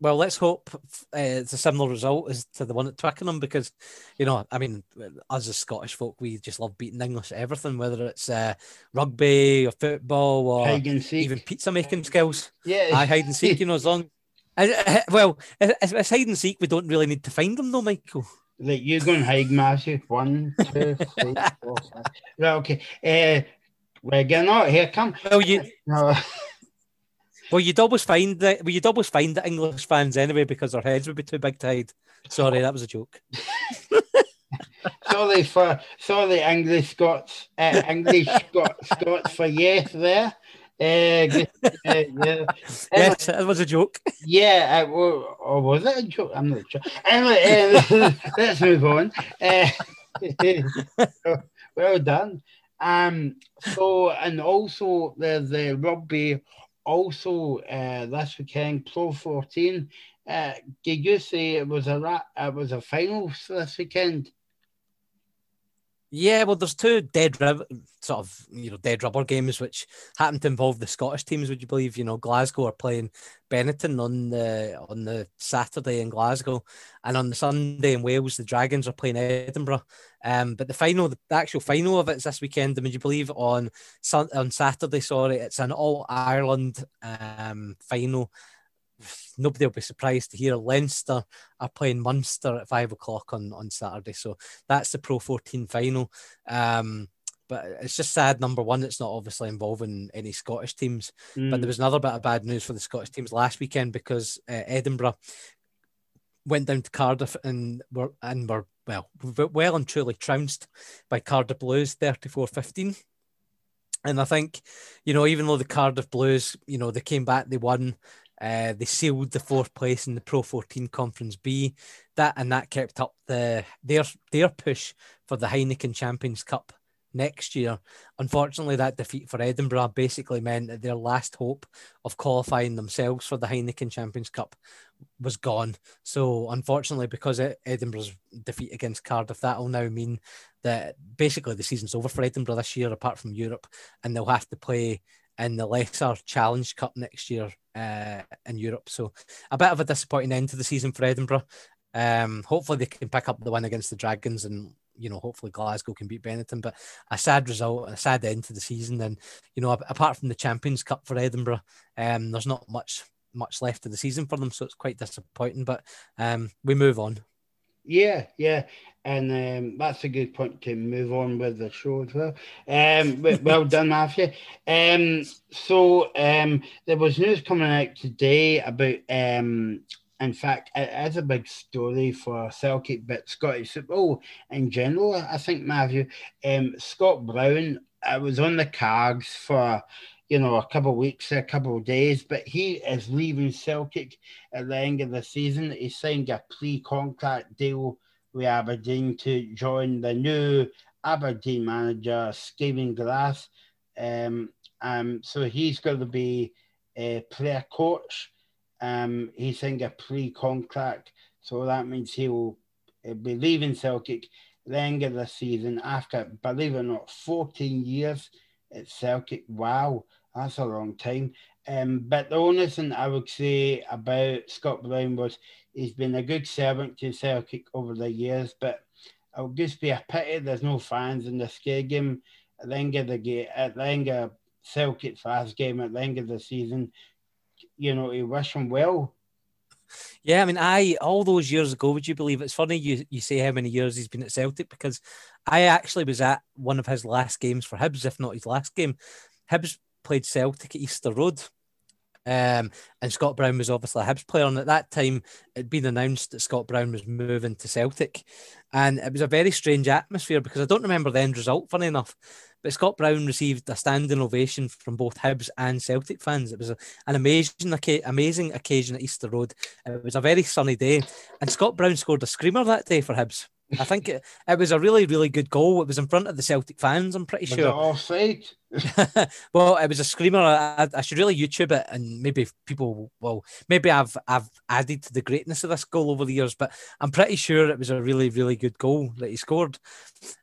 well, let's hope uh, it's a similar result as to the one at Twickenham because, you know, I mean, us as Scottish folk, we just love beating English at everything, whether it's uh, rugby or football or even pizza making skills. Yeah, I hide and seek. You know, as long well, if it's hide and seek, we don't really need to find them, though, Michael. Like you're going hide, Matthew. One, two, three, (laughs) four, five. Right, okay. Uh, We're getting out here. Come. Well, you. No. (laughs) Well, you'd always find that. Well, you'd always find the English fans anyway because their heads would be too big to hide. Sorry, that was a joke. sorry for sorry, English Scots, uh, English Scots, Scots for yes there. Uh, uh, yeah. yes, that was a joke. Yeah, uh, well, or was it a joke? I'm not sure. Anyway, uh, (laughs) let's move on. Uh, (laughs) well done. Um, so and also the the rugby also uh, this weekend Pro 14. Uh, did you say it was a ra- it was a final this weekend? Yeah, well, there's two dead river, sort of you know dead rubber games which happen to involve the Scottish teams. Would you believe? You know, Glasgow are playing Benetton on the on the Saturday in Glasgow, and on the Sunday in Wales, the Dragons are playing Edinburgh. Um, but the final, the actual final of it's this weekend. And would you believe on on Saturday? Sorry, it's an All Ireland um, final nobody will be surprised to hear Leinster are playing Munster at five o'clock on, on Saturday. So that's the Pro 14 final. Um, but it's just sad. Number one, it's not obviously involving any Scottish teams. Mm. But there was another bit of bad news for the Scottish teams last weekend because uh, Edinburgh went down to Cardiff and were and were well well and truly trounced by Cardiff Blues 34-15. And I think, you know, even though the Cardiff Blues, you know, they came back, they won, uh, they sealed the fourth place in the Pro 14 Conference B. That and that kept up the their their push for the Heineken Champions Cup next year. Unfortunately, that defeat for Edinburgh basically meant that their last hope of qualifying themselves for the Heineken Champions Cup was gone. So, unfortunately, because Edinburgh's defeat against Cardiff, that will now mean that basically the season's over for Edinburgh this year, apart from Europe, and they'll have to play in the lesser Challenge Cup next year uh, in Europe. So a bit of a disappointing end to the season for Edinburgh. Um, hopefully they can pick up the win against the Dragons and you know hopefully Glasgow can beat Benetton. But a sad result, a sad end to the season. And you know apart from the Champions Cup for Edinburgh, um, there's not much much left of the season for them, so it's quite disappointing. But um, we move on. Yeah, yeah, and um, that's a good point to move on with the show as well. Um, well done, Matthew. Um, so um, there was news coming out today about, um, in fact, it is a big story for Celtic, but Scottish football in general. I think Matthew, um, Scott Brown, I was on the cards for you know, a couple of weeks, a couple of days, but he is leaving Celtic at the end of the season. He signed a pre-contract deal with Aberdeen to join the new Aberdeen manager, Stephen Glass. Um, um, so he's going to be a player coach. Um, he signed a pre-contract, so that means he will be leaving Celtic the end of the season after, believe it or not, 14 years at Celtic. Wow. That's a long time. Um, but the only thing I would say about Scott Brown was he's been a good servant to Celtic over the years, but it would just be a pity there's no fans in the skate game at the end of the game, at the end of Celtic's last game at the end of the season. You know, he wish him well. Yeah, I mean, I all those years ago, would you believe it's funny you, you say how many years he's been at Celtic because I actually was at one of his last games for Hibs, if not his last game. Hibs played Celtic at Easter Road. Um, and Scott Brown was obviously a Hibs player, and at that time it'd been announced that Scott Brown was moving to Celtic, and it was a very strange atmosphere because I don't remember the end result. Funny enough, but Scott Brown received a standing ovation from both Hibs and Celtic fans. It was a, an amazing, amazing occasion at Easter Road. It was a very sunny day, and Scott Brown scored a screamer that day for Hibs. I think it, it was a really, really good goal. It was in front of the Celtic fans, I'm pretty was sure. offside? (laughs) well, it was a screamer. I, I, should really YouTube it and maybe people well, maybe I've I've added to the greatness of this goal over the years, but I'm pretty sure it was a really, really good goal that he scored.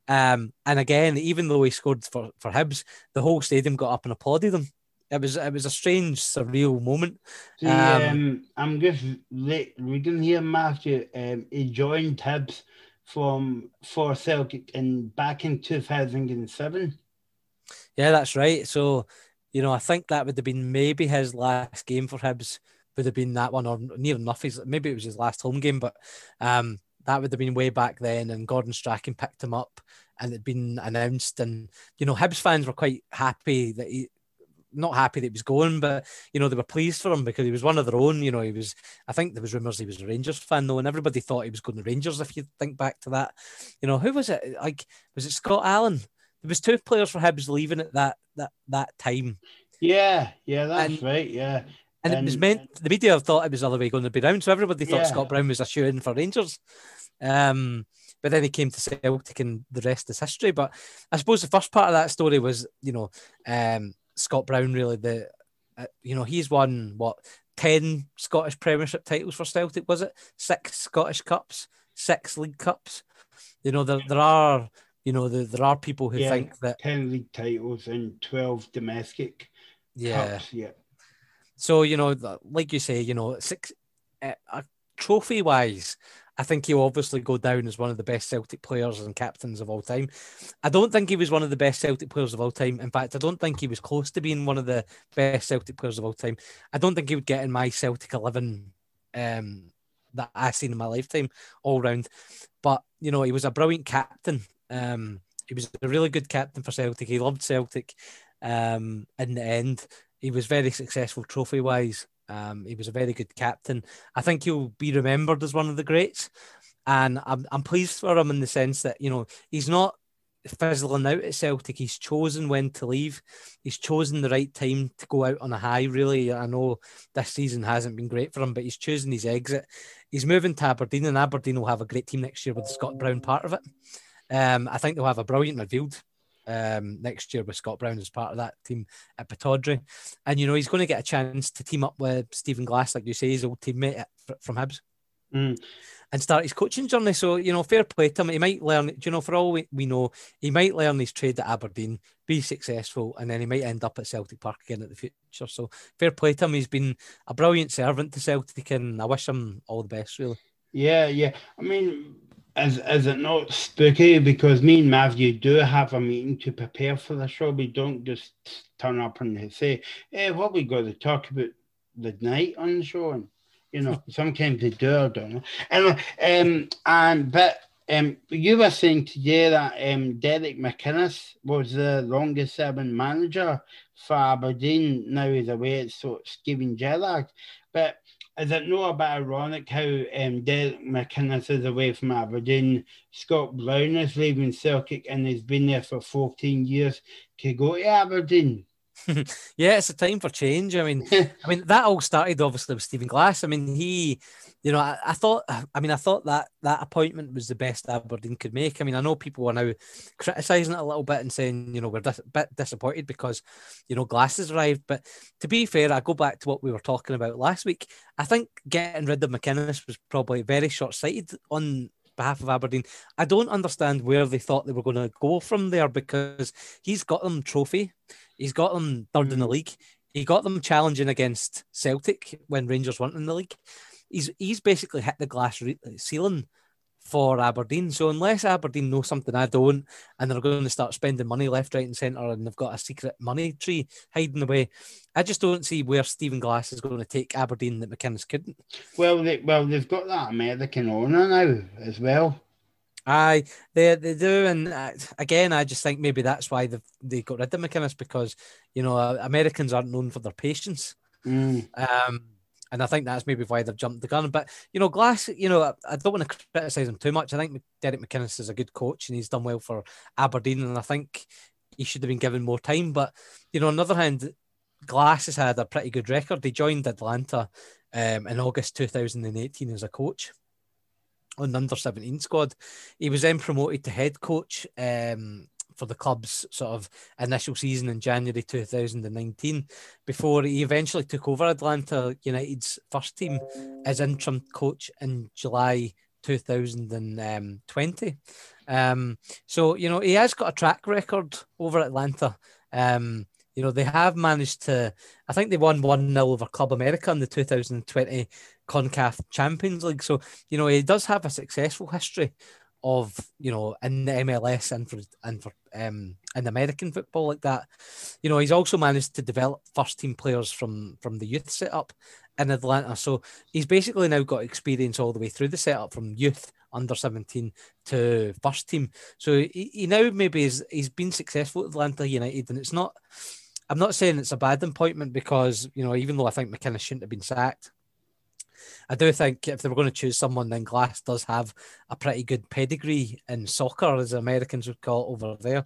Um, and again, even though he scored for, for Hibs, the whole stadium got up and applauded him. It was it was a strange, surreal moment. See, um, um, I'm just reading here, Matthew. Um, he joined Hibs from for Celtic in back in 2007. Yeah, that's right. So, you know, I think that would have been maybe his last game for Hibs would have been that one or near enough. His, maybe it was his last home game, but um, that would have been way back then, and Gordon Strachan picked him up, and it'd been announced, and you know, Hibs fans were quite happy that he, not happy that he was going, but you know they were pleased for him because he was one of their own. You know, he was. I think there was rumours he was a Rangers fan though, and everybody thought he was going to Rangers. If you think back to that, you know, who was it? Like, was it Scott Allen? There was two players for Hibs leaving at that that that time. Yeah, yeah, that's and, right. Yeah. And, and, it was meant the media thought it was the other way going to be round, so everybody thought yeah. Scott Brown was a shoe in for Rangers. Um, but then he came to Celtic, and the rest is history. But I suppose the first part of that story was, you know, um, Scott Brown really the, uh, you know, he's won what ten Scottish Premiership titles for Celtic, was it? Six Scottish Cups, six League Cups. You know, there there are you know, the, there are people who yeah, think that ten league titles and twelve domestic. Yeah, cups, yeah. So you know, like you say, you know, six uh, uh, trophy wise, I think he'll obviously go down as one of the best Celtic players and captains of all time. I don't think he was one of the best Celtic players of all time. In fact, I don't think he was close to being one of the best Celtic players of all time. I don't think he would get in my Celtic eleven um, that I've seen in my lifetime all round. But you know, he was a brilliant captain um, he was a really good captain for Celtic. He loved Celtic. Um, in the end, he was very successful trophy wise. Um, he was a very good captain. I think he'll be remembered as one of the greats. And I'm, I'm pleased for him in the sense that, you know, he's not fizzling out at Celtic. He's chosen when to leave. He's chosen the right time to go out on a high, really. I know this season hasn't been great for him, but he's chosen his exit. He's moving to Aberdeen, and Aberdeen will have a great team next year with Scott Brown part of it. Um, I think they'll have a brilliant midfield um, next year with Scott Brown as part of that team at Pittodrie. And, you know, he's going to get a chance to team up with Stephen Glass, like you say, his old teammate from Hibs. Mm. And start his coaching journey. So, you know, fair play to him. He might learn, you know, for all we, we know, he might learn his trade at Aberdeen, be successful, and then he might end up at Celtic Park again at the future. So, fair play to him. He's been a brilliant servant to Celtic, and I wish him all the best, really. Yeah, yeah. I mean, is is it not spooky because me and Matthew do have a meeting to prepare for the show? We don't just turn up and say, "Hey, what we got to talk about the night on the show?" And you know, (laughs) sometimes they do. I don't know. Anyway, um, and but um, you were saying today that um, Derek McInnes was the longest serving manager for Aberdeen. Now he's away so Steven Gerrard, but is it not a bit ironic how um, Derek McInnes is away from Aberdeen, Scott Brown is leaving Celtic and he's been there for 14 years to go to Aberdeen? (laughs) yeah, it's a time for change. I mean, (laughs) I mean that all started obviously with Stephen Glass. I mean, he, you know, I, I, thought, I mean, I thought that that appointment was the best Aberdeen could make. I mean, I know people are now criticising it a little bit and saying, you know, we're dis- a bit disappointed because, you know, Glass has arrived. But to be fair, I go back to what we were talking about last week. I think getting rid of McInnes was probably very short sighted on behalf of Aberdeen. I don't understand where they thought they were going to go from there because he's got them trophy. He's got them third mm. in the mm. league. He got them challenging against Celtic when Rangers weren't in the league. He's he's basically hit the glass re- ceiling for Aberdeen. So unless Aberdeen know something I don't, and they're going to start spending money left, right, and centre, and they've got a secret money tree hiding away, I just don't see where Stephen Glass is going to take Aberdeen that McInnes couldn't. Well, they, well, they've got that American owner now as well. Aye, they they do, and uh, again, I just think maybe that's why they they got rid of McInnes because you know Americans aren't known for their patience, mm. um, and I think that's maybe why they've jumped the gun. But you know, Glass, you know, I, I don't want to criticise him too much. I think Derek McInnes is a good coach, and he's done well for Aberdeen, and I think he should have been given more time. But you know, on the other hand, Glass has had a pretty good record. He joined Atlanta um, in August 2018 as a coach on the under 17 squad. He was then promoted to head coach um, for the club's sort of initial season in January 2019 before he eventually took over Atlanta United's first team as interim coach in July 2020. Um, so, you know, he has got a track record over Atlanta. Um, you know, they have managed to, I think they won 1 0 over Club America in the 2020 CONCACAF Champions League. So, you know, he does have a successful history of you know in the MLS and for and for um in American football like that. You know, he's also managed to develop first team players from from the youth setup in Atlanta. So he's basically now got experience all the way through the setup from youth under 17 to first team. So he, he now maybe is he's been successful at Atlanta United, and it's not. I'm not saying it's a bad appointment because you know even though I think McInnes shouldn't have been sacked, I do think if they were going to choose someone, then Glass does have a pretty good pedigree in soccer, as Americans would call it over there.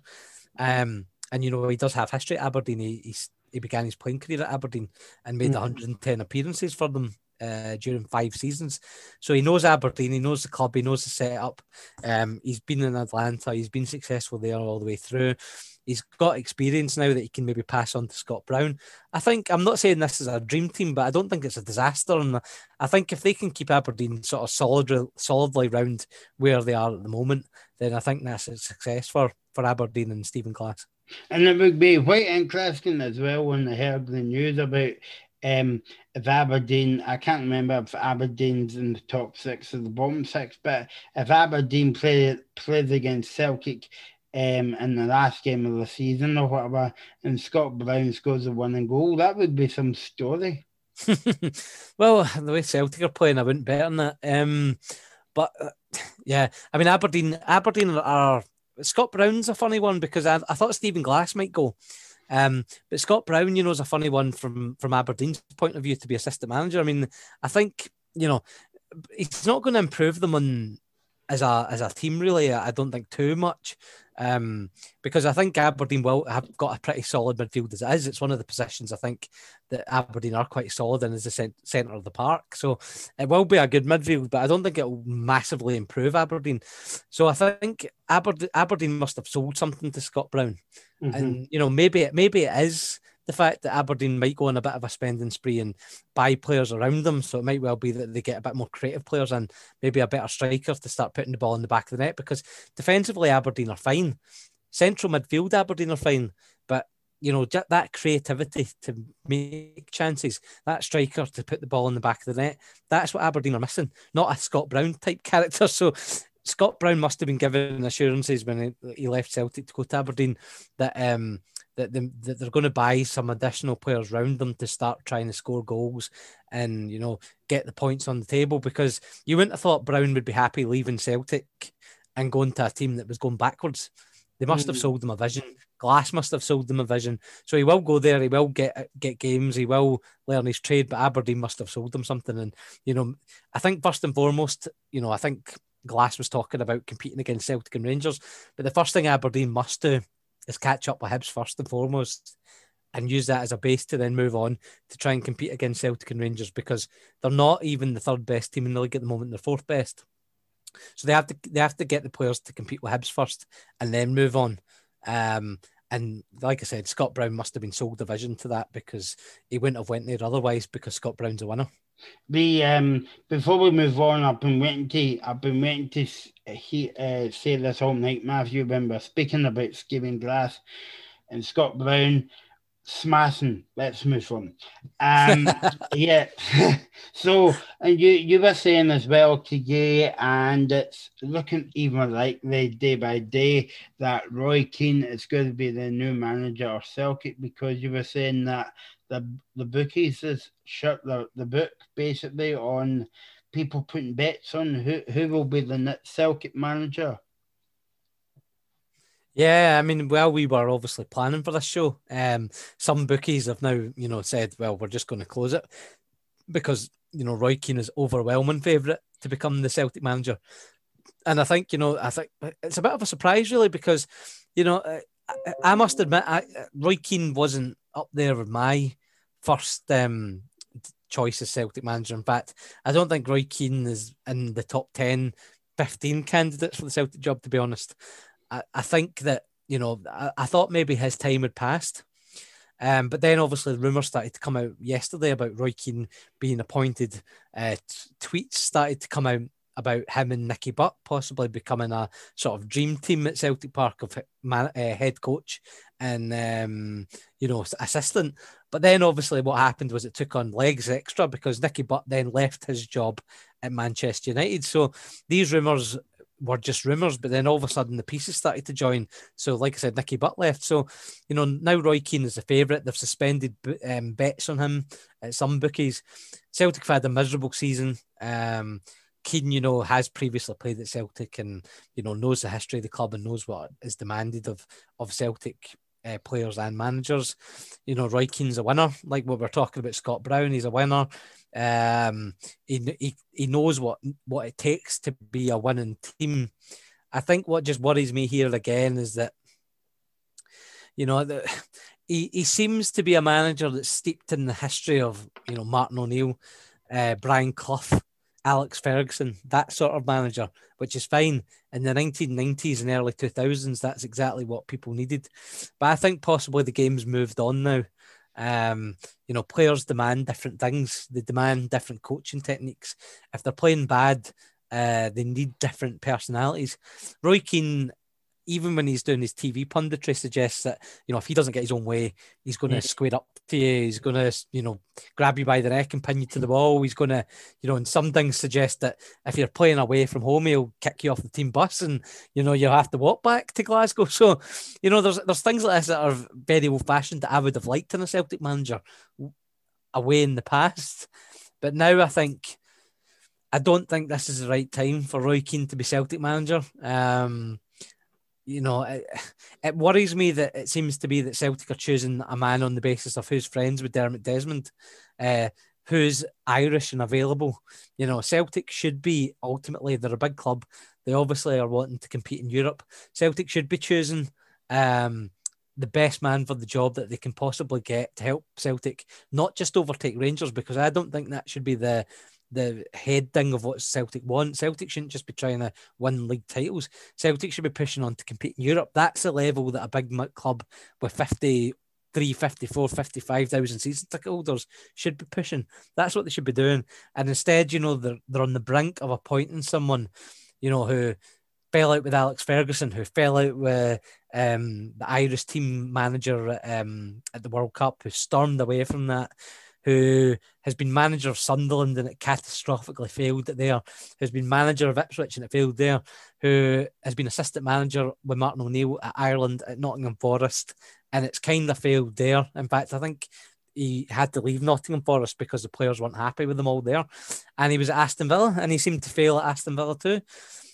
Um, and you know he does have history at Aberdeen. He he's, he began his playing career at Aberdeen and made mm. 110 appearances for them uh, during five seasons. So he knows Aberdeen, he knows the club, he knows the setup. Um, he's been in Atlanta, he's been successful there all the way through. He's got experience now that he can maybe pass on to Scott Brown. I think I'm not saying this is a dream team, but I don't think it's a disaster. And I think if they can keep Aberdeen sort of solid, solidly round where they are at the moment, then I think that's a success for for Aberdeen and Stephen Glass. And it would be quite interesting as well when I heard the news about um, if Aberdeen, I can't remember if Aberdeen's in the top six or the bottom six, but if Aberdeen play, plays against Celtic um, in the last game of the season or whatever, and Scott Brown scores a winning goal, that would be some story. (laughs) well, the way Celtic are playing, I wouldn't bet on that. Um, but uh, (laughs) yeah, I mean Aberdeen, Aberdeen are Scott Brown's a funny one because I, I thought Stephen Glass might go. Um, but Scott Brown, you know, is a funny one from from Aberdeen's point of view to be assistant manager. I mean, I think you know he's not going to improve them on as a as a team really. I don't think too much. Um, because I think Aberdeen will have got a pretty solid midfield as it is. It's one of the positions I think that Aberdeen are quite solid in as the centre of the park. So it will be a good midfield, but I don't think it will massively improve Aberdeen. So I think Aberdeen, Aberdeen must have sold something to Scott Brown, mm-hmm. and you know maybe it, maybe it is the fact that Aberdeen might go on a bit of a spending spree and buy players around them. So it might well be that they get a bit more creative players and maybe a better striker to start putting the ball in the back of the net because defensively Aberdeen are fine. Central midfield Aberdeen are fine, but you know that creativity to make chances, that striker to put the ball in the back of the net, that's what Aberdeen are missing. Not a Scott Brown type character. So Scott Brown must have been given assurances when he, left Celtic to go to Aberdeen that um, that, they, that they're going to buy some additional players around them to start trying to score goals and you know get the points on the table because you wouldn't have thought Brown would be happy leaving Celtic and going to a team that was going backwards. They must have mm. sold them a vision. Glass must have sold them a vision. So he will go there. He will get get games. He will learn his trade. But Aberdeen must have sold them something. And you know, I think first and foremost, you know, I think Glass was talking about competing against Celtic and Rangers. But the first thing Aberdeen must do is catch up with Hibs first and foremost and use that as a base to then move on to try and compete against Celtic and Rangers because they're not even the third best team in the league at the moment, they're fourth best. So they have to they have to get the players to compete with Hibs first and then move on. Um, and like I said, Scott Brown must have been sold a vision to that because he wouldn't have went there otherwise because Scott Brown's a winner. The um before we move on, I've been waiting to I've been waiting to he, uh, say this all night, Matthew. When we're speaking about Stephen Glass and Scott Brown, smashing. Let's move on. Um, (laughs) yeah. (laughs) so, and you you were saying as well today, and it's looking even like day by day that Roy Keane is going to be the new manager of Celtic because you were saying that the the bookies has shut the, the book basically on people putting bets on who, who will be the next Celtic manager. Yeah, I mean, well, we were obviously planning for this show. Um, some bookies have now, you know, said, well, we're just going to close it because you know Roy Keane is overwhelming favourite to become the Celtic manager, and I think you know, I think it's a bit of a surprise really because you know, I, I must admit, I, Roy Keane wasn't up there with my first um, choice as Celtic manager. In fact, I don't think Roy Keane is in the top 10, 15 candidates for the Celtic job, to be honest. I, I think that, you know, I, I thought maybe his time had passed. Um, but then obviously the rumours started to come out yesterday about Roy Keane being appointed. Uh, t- tweets started to come out about him and Nicky Butt possibly becoming a sort of dream team at Celtic Park of man, uh, head coach and um, you know assistant. But then obviously what happened was it took on legs extra because Nicky Butt then left his job at Manchester United. So these rumours were just rumours, but then all of a sudden the pieces started to join. So, like I said, Nicky Butt left. So, you know, now Roy Keane is the favourite. They've suspended um, bets on him at some bookies. Celtic have had a miserable season. Um, Keane, you know, has previously played at Celtic and you know knows the history of the club and knows what is demanded of of Celtic uh, players and managers. You know, Roy Keane's a winner, like what we're talking about. Scott Brown, he's a winner. Um, he, he he knows what what it takes to be a winning team. I think what just worries me here again is that you know he, he seems to be a manager that's steeped in the history of you know Martin O'Neill, uh, Brian Clough, Alex Ferguson, that sort of manager, which is fine. In the 1990s and early 2000s, that's exactly what people needed. But I think possibly the game's moved on now. Um, you know, players demand different things. They demand different coaching techniques. If they're playing bad, uh, they need different personalities. Roy Keane even when he's doing his TV punditry, suggests that you know if he doesn't get his own way, he's going to mm. square up to you. He's going to you know grab you by the neck and pin you to the wall. He's going to you know, and some things suggest that if you're playing away from home, he'll kick you off the team bus, and you know you'll have to walk back to Glasgow. (laughs) So you know, there's there's things like this that are very old fashioned that I would have liked in a Celtic manager away in the past, but now I think. I don't think this is the right time for Roy Keane to be Celtic manager. Um, you know, it, it, worries me that it seems to be that Celtic are choosing a man on the basis of who's friends with Dermot Desmond, uh, who's Irish and available. You know, Celtic should be ultimately they're a big club. They obviously are wanting to compete in Europe. Celtic should be choosing um, the best man for the job that they can possibly get to help Celtic not just overtake Rangers because I don't think that should be the the head thing of what Celtic want. Celtic shouldn't just be trying to win league titles. Celtic should be pushing on to compete in Europe. That's the level that a big club with 53, 54, 55,000 season ticket holders should be pushing. That's what they should be doing. And instead, you know, they're, they're on the brink of appointing someone, you know, who fell out with Alex Ferguson, who fell out with um, the Irish team manager um, at the World Cup, who stormed away from that who has been manager of Sunderland and it catastrophically failed there, who's been manager of Ipswich and it failed there, who has been assistant manager with Martin O'Neill at Ireland at Nottingham Forest and it's kind of failed there. In fact, I think he had to leave Nottingham Forest because the players weren't happy with them all there. And he was at Aston Villa and he seemed to fail at Aston Villa too.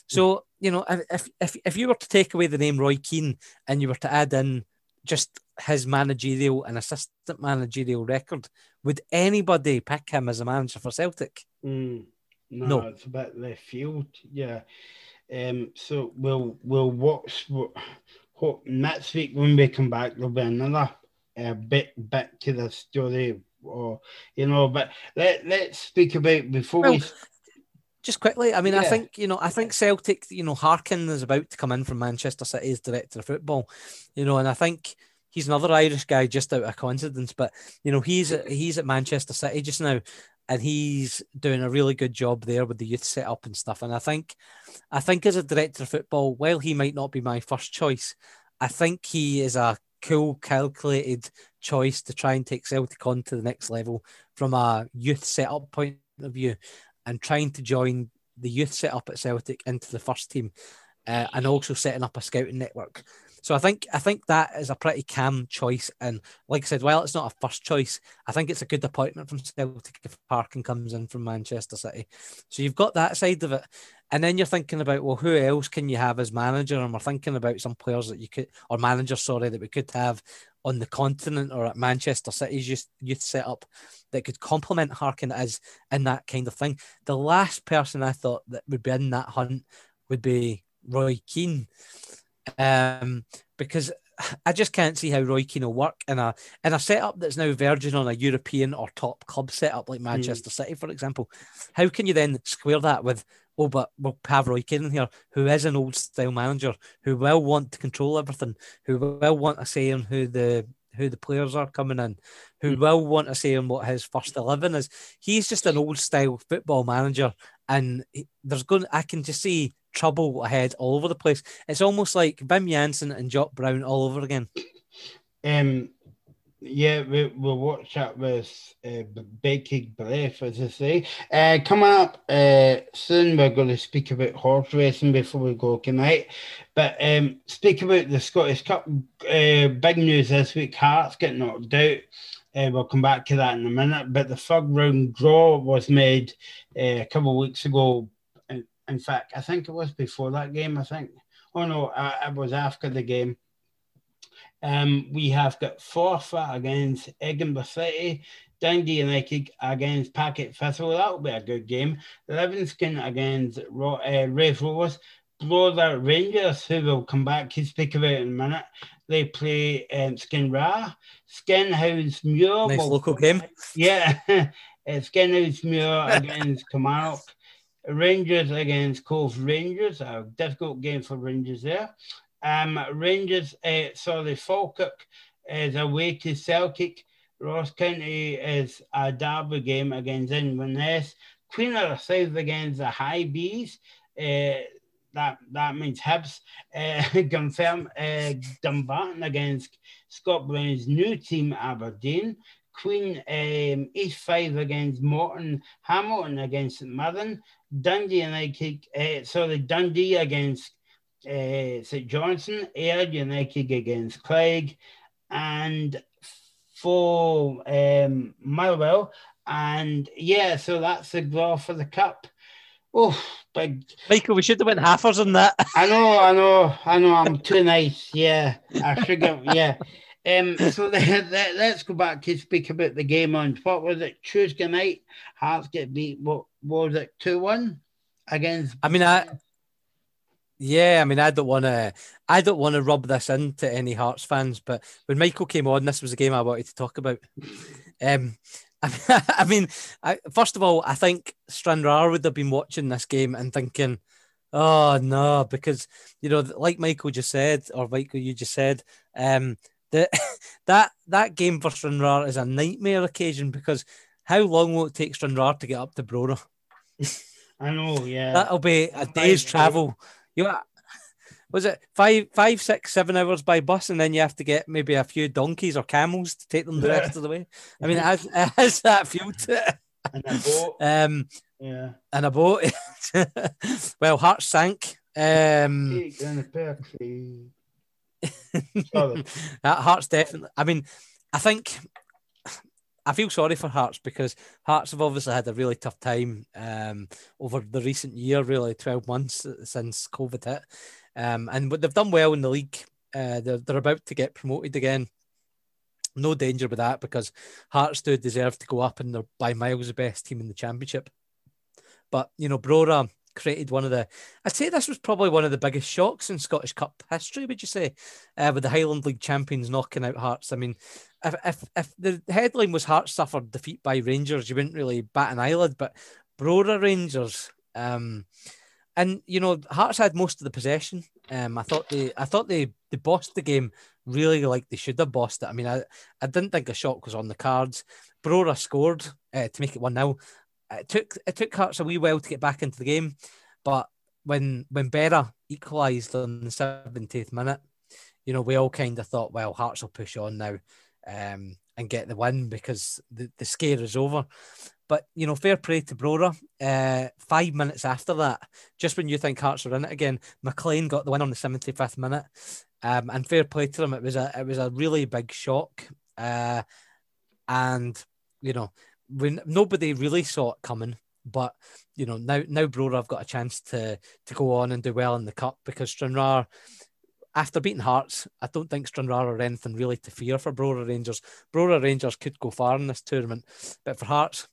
So, hmm. you know, if, if, if you were to take away the name Roy Keane and you were to add in just his managerial and assistant managerial record, would anybody pick him as a manager for Celtic? Mm, no, no, it's a bit left field. Yeah. Um, so we'll we'll watch what, what next week when we come back. There'll be another uh, bit bit to the story, or you know. But let let's speak about before well, we just quickly, I mean, yeah. I think you know, I think Celtic, you know, Harkin is about to come in from Manchester City as director of football, you know, and I think he's another Irish guy just out of coincidence, but you know, he's he's at Manchester City just now, and he's doing a really good job there with the youth setup and stuff. And I think, I think as a director of football, while he might not be my first choice, I think he is a cool, calculated choice to try and take Celtic on to the next level from a youth setup point of view and trying to join the youth setup at Celtic into the first team, uh, and also setting up a scouting network. So I think I think that is a pretty calm choice. And like I said, while it's not a first choice, I think it's a good appointment from Celtic if Harkin comes in from Manchester City. So you've got that side of it. And then you're thinking about, well, who else can you have as manager? And we're thinking about some players that you could, or managers, sorry, that we could have on the continent or at Manchester City's youth, youth setup that could complement Harkin as in that kind of thing. The last person I thought that would be in that hunt would be Roy Keane, um, because I just can't see how Roy Keane will work in a in a setup that's now verging on a European or top club setup like hmm. Manchester mm. City, for example. How can you then square that with oh, but we'll have Roy Keane here, who is an old style manager, who will want to control everything, who will want a say in who the who the players are coming in, who mm. will want to say on what his first eleven is. He's just an old style football manager, and there's going. I can just see trouble ahead all over the place. It's almost like Wim Jansen and Jock Brown all over again. Um, yeah, we, we'll watch that with uh, baking breath, as I say. Uh, coming up uh, soon, we're going to speak about horse racing before we go tonight. But um, speak about the Scottish Cup. Uh, big news this week: Hearts getting knocked out. Uh, we'll come back to that in a minute. But the third round draw was made uh, a couple of weeks ago. In, fact, I think it was before that game. I think. Oh no, uh, it was after the game. Um, we have got Forfar against Edinburgh City, Dundee United against Partick Thistle. That'll be a good game. Livingston against Ro- uh, Raith Rovers. Brora Rangers, who will come back to speak about in a minute. They play um, Skinra. Stenhousemuir. Nice local game. Yeah. (laughs) Stenhousemuir (laughs) against Kilmarnock. Rangers against Cove Rangers. A difficult game for Rangers there. Um, Rangers, uh, sorry, Falkirk is away to Celtic. Ross County is a derby game against Inverness. Queen of the South against the Hibees. Uh, that that means Hibs. Uh, (laughs) confirm uh, Dumbarton against Scotland's new team Aberdeen. Queen um, East Fife against Morton. Hamilton against Mirren. Dundee United. Uh, sorry, Dundee against uh, St Johnstone, Ayr United against Craig, and for um, Motherwell. And yeah, so that's the draw for the cup. Oh, big. Michael, we should have went halfers on that. I know, I know, I know. I'm too nice. Yeah, I should have. Yeah. (laughs) Um, (laughs) so the, the, let's go back to speak about the game on what was it Tuesday night? Hearts get beat. What, what was it? Two one against. I mean, I yeah, I mean, I don't want to, I don't want to rub this into any Hearts fans, but when Michael came on, this was a game I wanted to talk about. Um, (laughs) I mean, I, first of all, I think Stranraer would have been watching this game and thinking, "Oh no," because you know, like Michael just said, or Michael you just said, um, that (laughs) that that game for Stranraer is a nightmare occasion because how long will it take Stranraer to get up to Brora? (laughs) I know, yeah. That'll be a day's travel you know, was it five, five, six, seven hours by bus, and then you have to get maybe a few donkeys or camels to take them the rest of the way. I mean, it has, it has (laughs) that feel to it. And a boat. Um, yeah. And a boat. well, Hearts sank. Um, (laughs) Hearts definitely. I mean, I think I feel sorry for Hearts because Hearts have obviously had a really tough time um, over the recent year, really 12 months since COVID hit. Um, and but they've done well in the league. Uh, they're, they're about to get promoted again. No danger with that because Hearts do deserve to go up and they're by miles the best team in the championship. But, you know, Brora created one of the, I'd say this was probably one of the biggest shocks in Scottish Cup history, would you say? Uh, with the Highland League champions knocking out Hearts. I mean, if, if, if the headline was Hearts suffered defeat by Rangers, you wouldn't really bat an eyelid, but Brora Rangers, um, and you know, Hearts had most of the possession. Um, I thought they, I thought they, they bossed the game really like they should have bossed it. I mean, I, I didn't think a shock was on the cards. Brora scored uh, to make it one 0 It took it took Hearts a wee while to get back into the game, but when when Berra equalised on the seventieth minute, you know, we all kind of thought, well, Hearts will push on now um, and get the win because the, the scare is over. But you know, fair play to Brora. Uh, five minutes after that, just when you think Hearts are in it again, McLean got the win on the seventy fifth minute. Um, and fair play to them. It was a it was a really big shock. Uh, and you know, when nobody really saw it coming, but you know now now Brora have got a chance to to go on and do well in the cup because Stranraer after beating Hearts, I don't think Stranraer are anything really to fear for Brora Rangers. Brora Rangers could go far in this tournament, but for Hearts,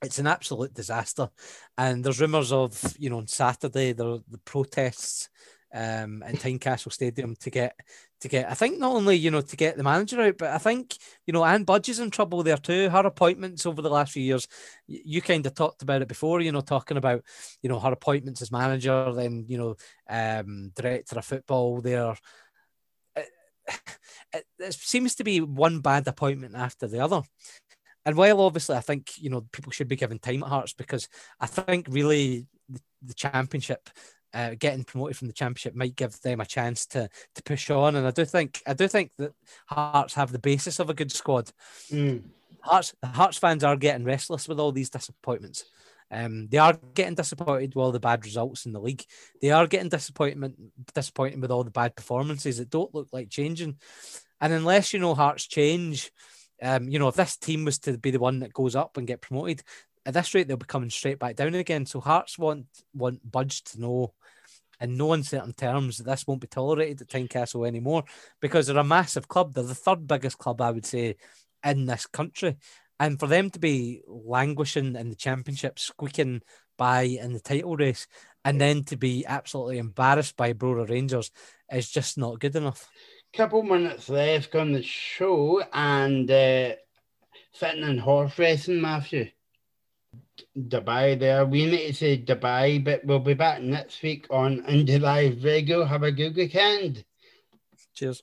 it's an absolute disaster. And there's rumours of, you know, on Saturday, the, the protests um, in Tynecastle Stadium to get to get. I think not only you know to get the manager out, but I think you know Anne Budge is in trouble there too. Her appointments over the last few years, you, you kind of talked about it before. You know, talking about you know her appointments as manager, then you know um, director of football there. It, it, it seems to be one bad appointment after the other. And while obviously I think you know people should be given time at Hearts because I think really the, the championship uh, getting promoted from the championship might give them a chance to to push on. And I do think I do think that Hearts have the basis of a good squad. Mm. Hearts Hearts fans are getting restless with all these disappointments. Um, they are getting disappointed with all the bad results in the league. They are getting disappointment disappointed with all the bad performances that don't look like changing. And unless you know Hearts change, um, you know if this team was to be the one that goes up and get promoted, at this rate they'll be coming straight back down again. So Hearts want want Budge to know in no uncertain terms this won't be tolerated at Tynecastle anymore because they're a massive club. They're the third biggest club, I would say, in this country. And for them to be languishing in the championship, squeaking by in the title race, and then to be absolutely embarrassed by Brora Rangers is just not good enough. Couple minutes left on the show, and uh, sitting in horse racing, Matthew. Dubai there. We need to say Dubai, but we'll be back next week on Indie Live Radio. Have a good weekend. Cheers.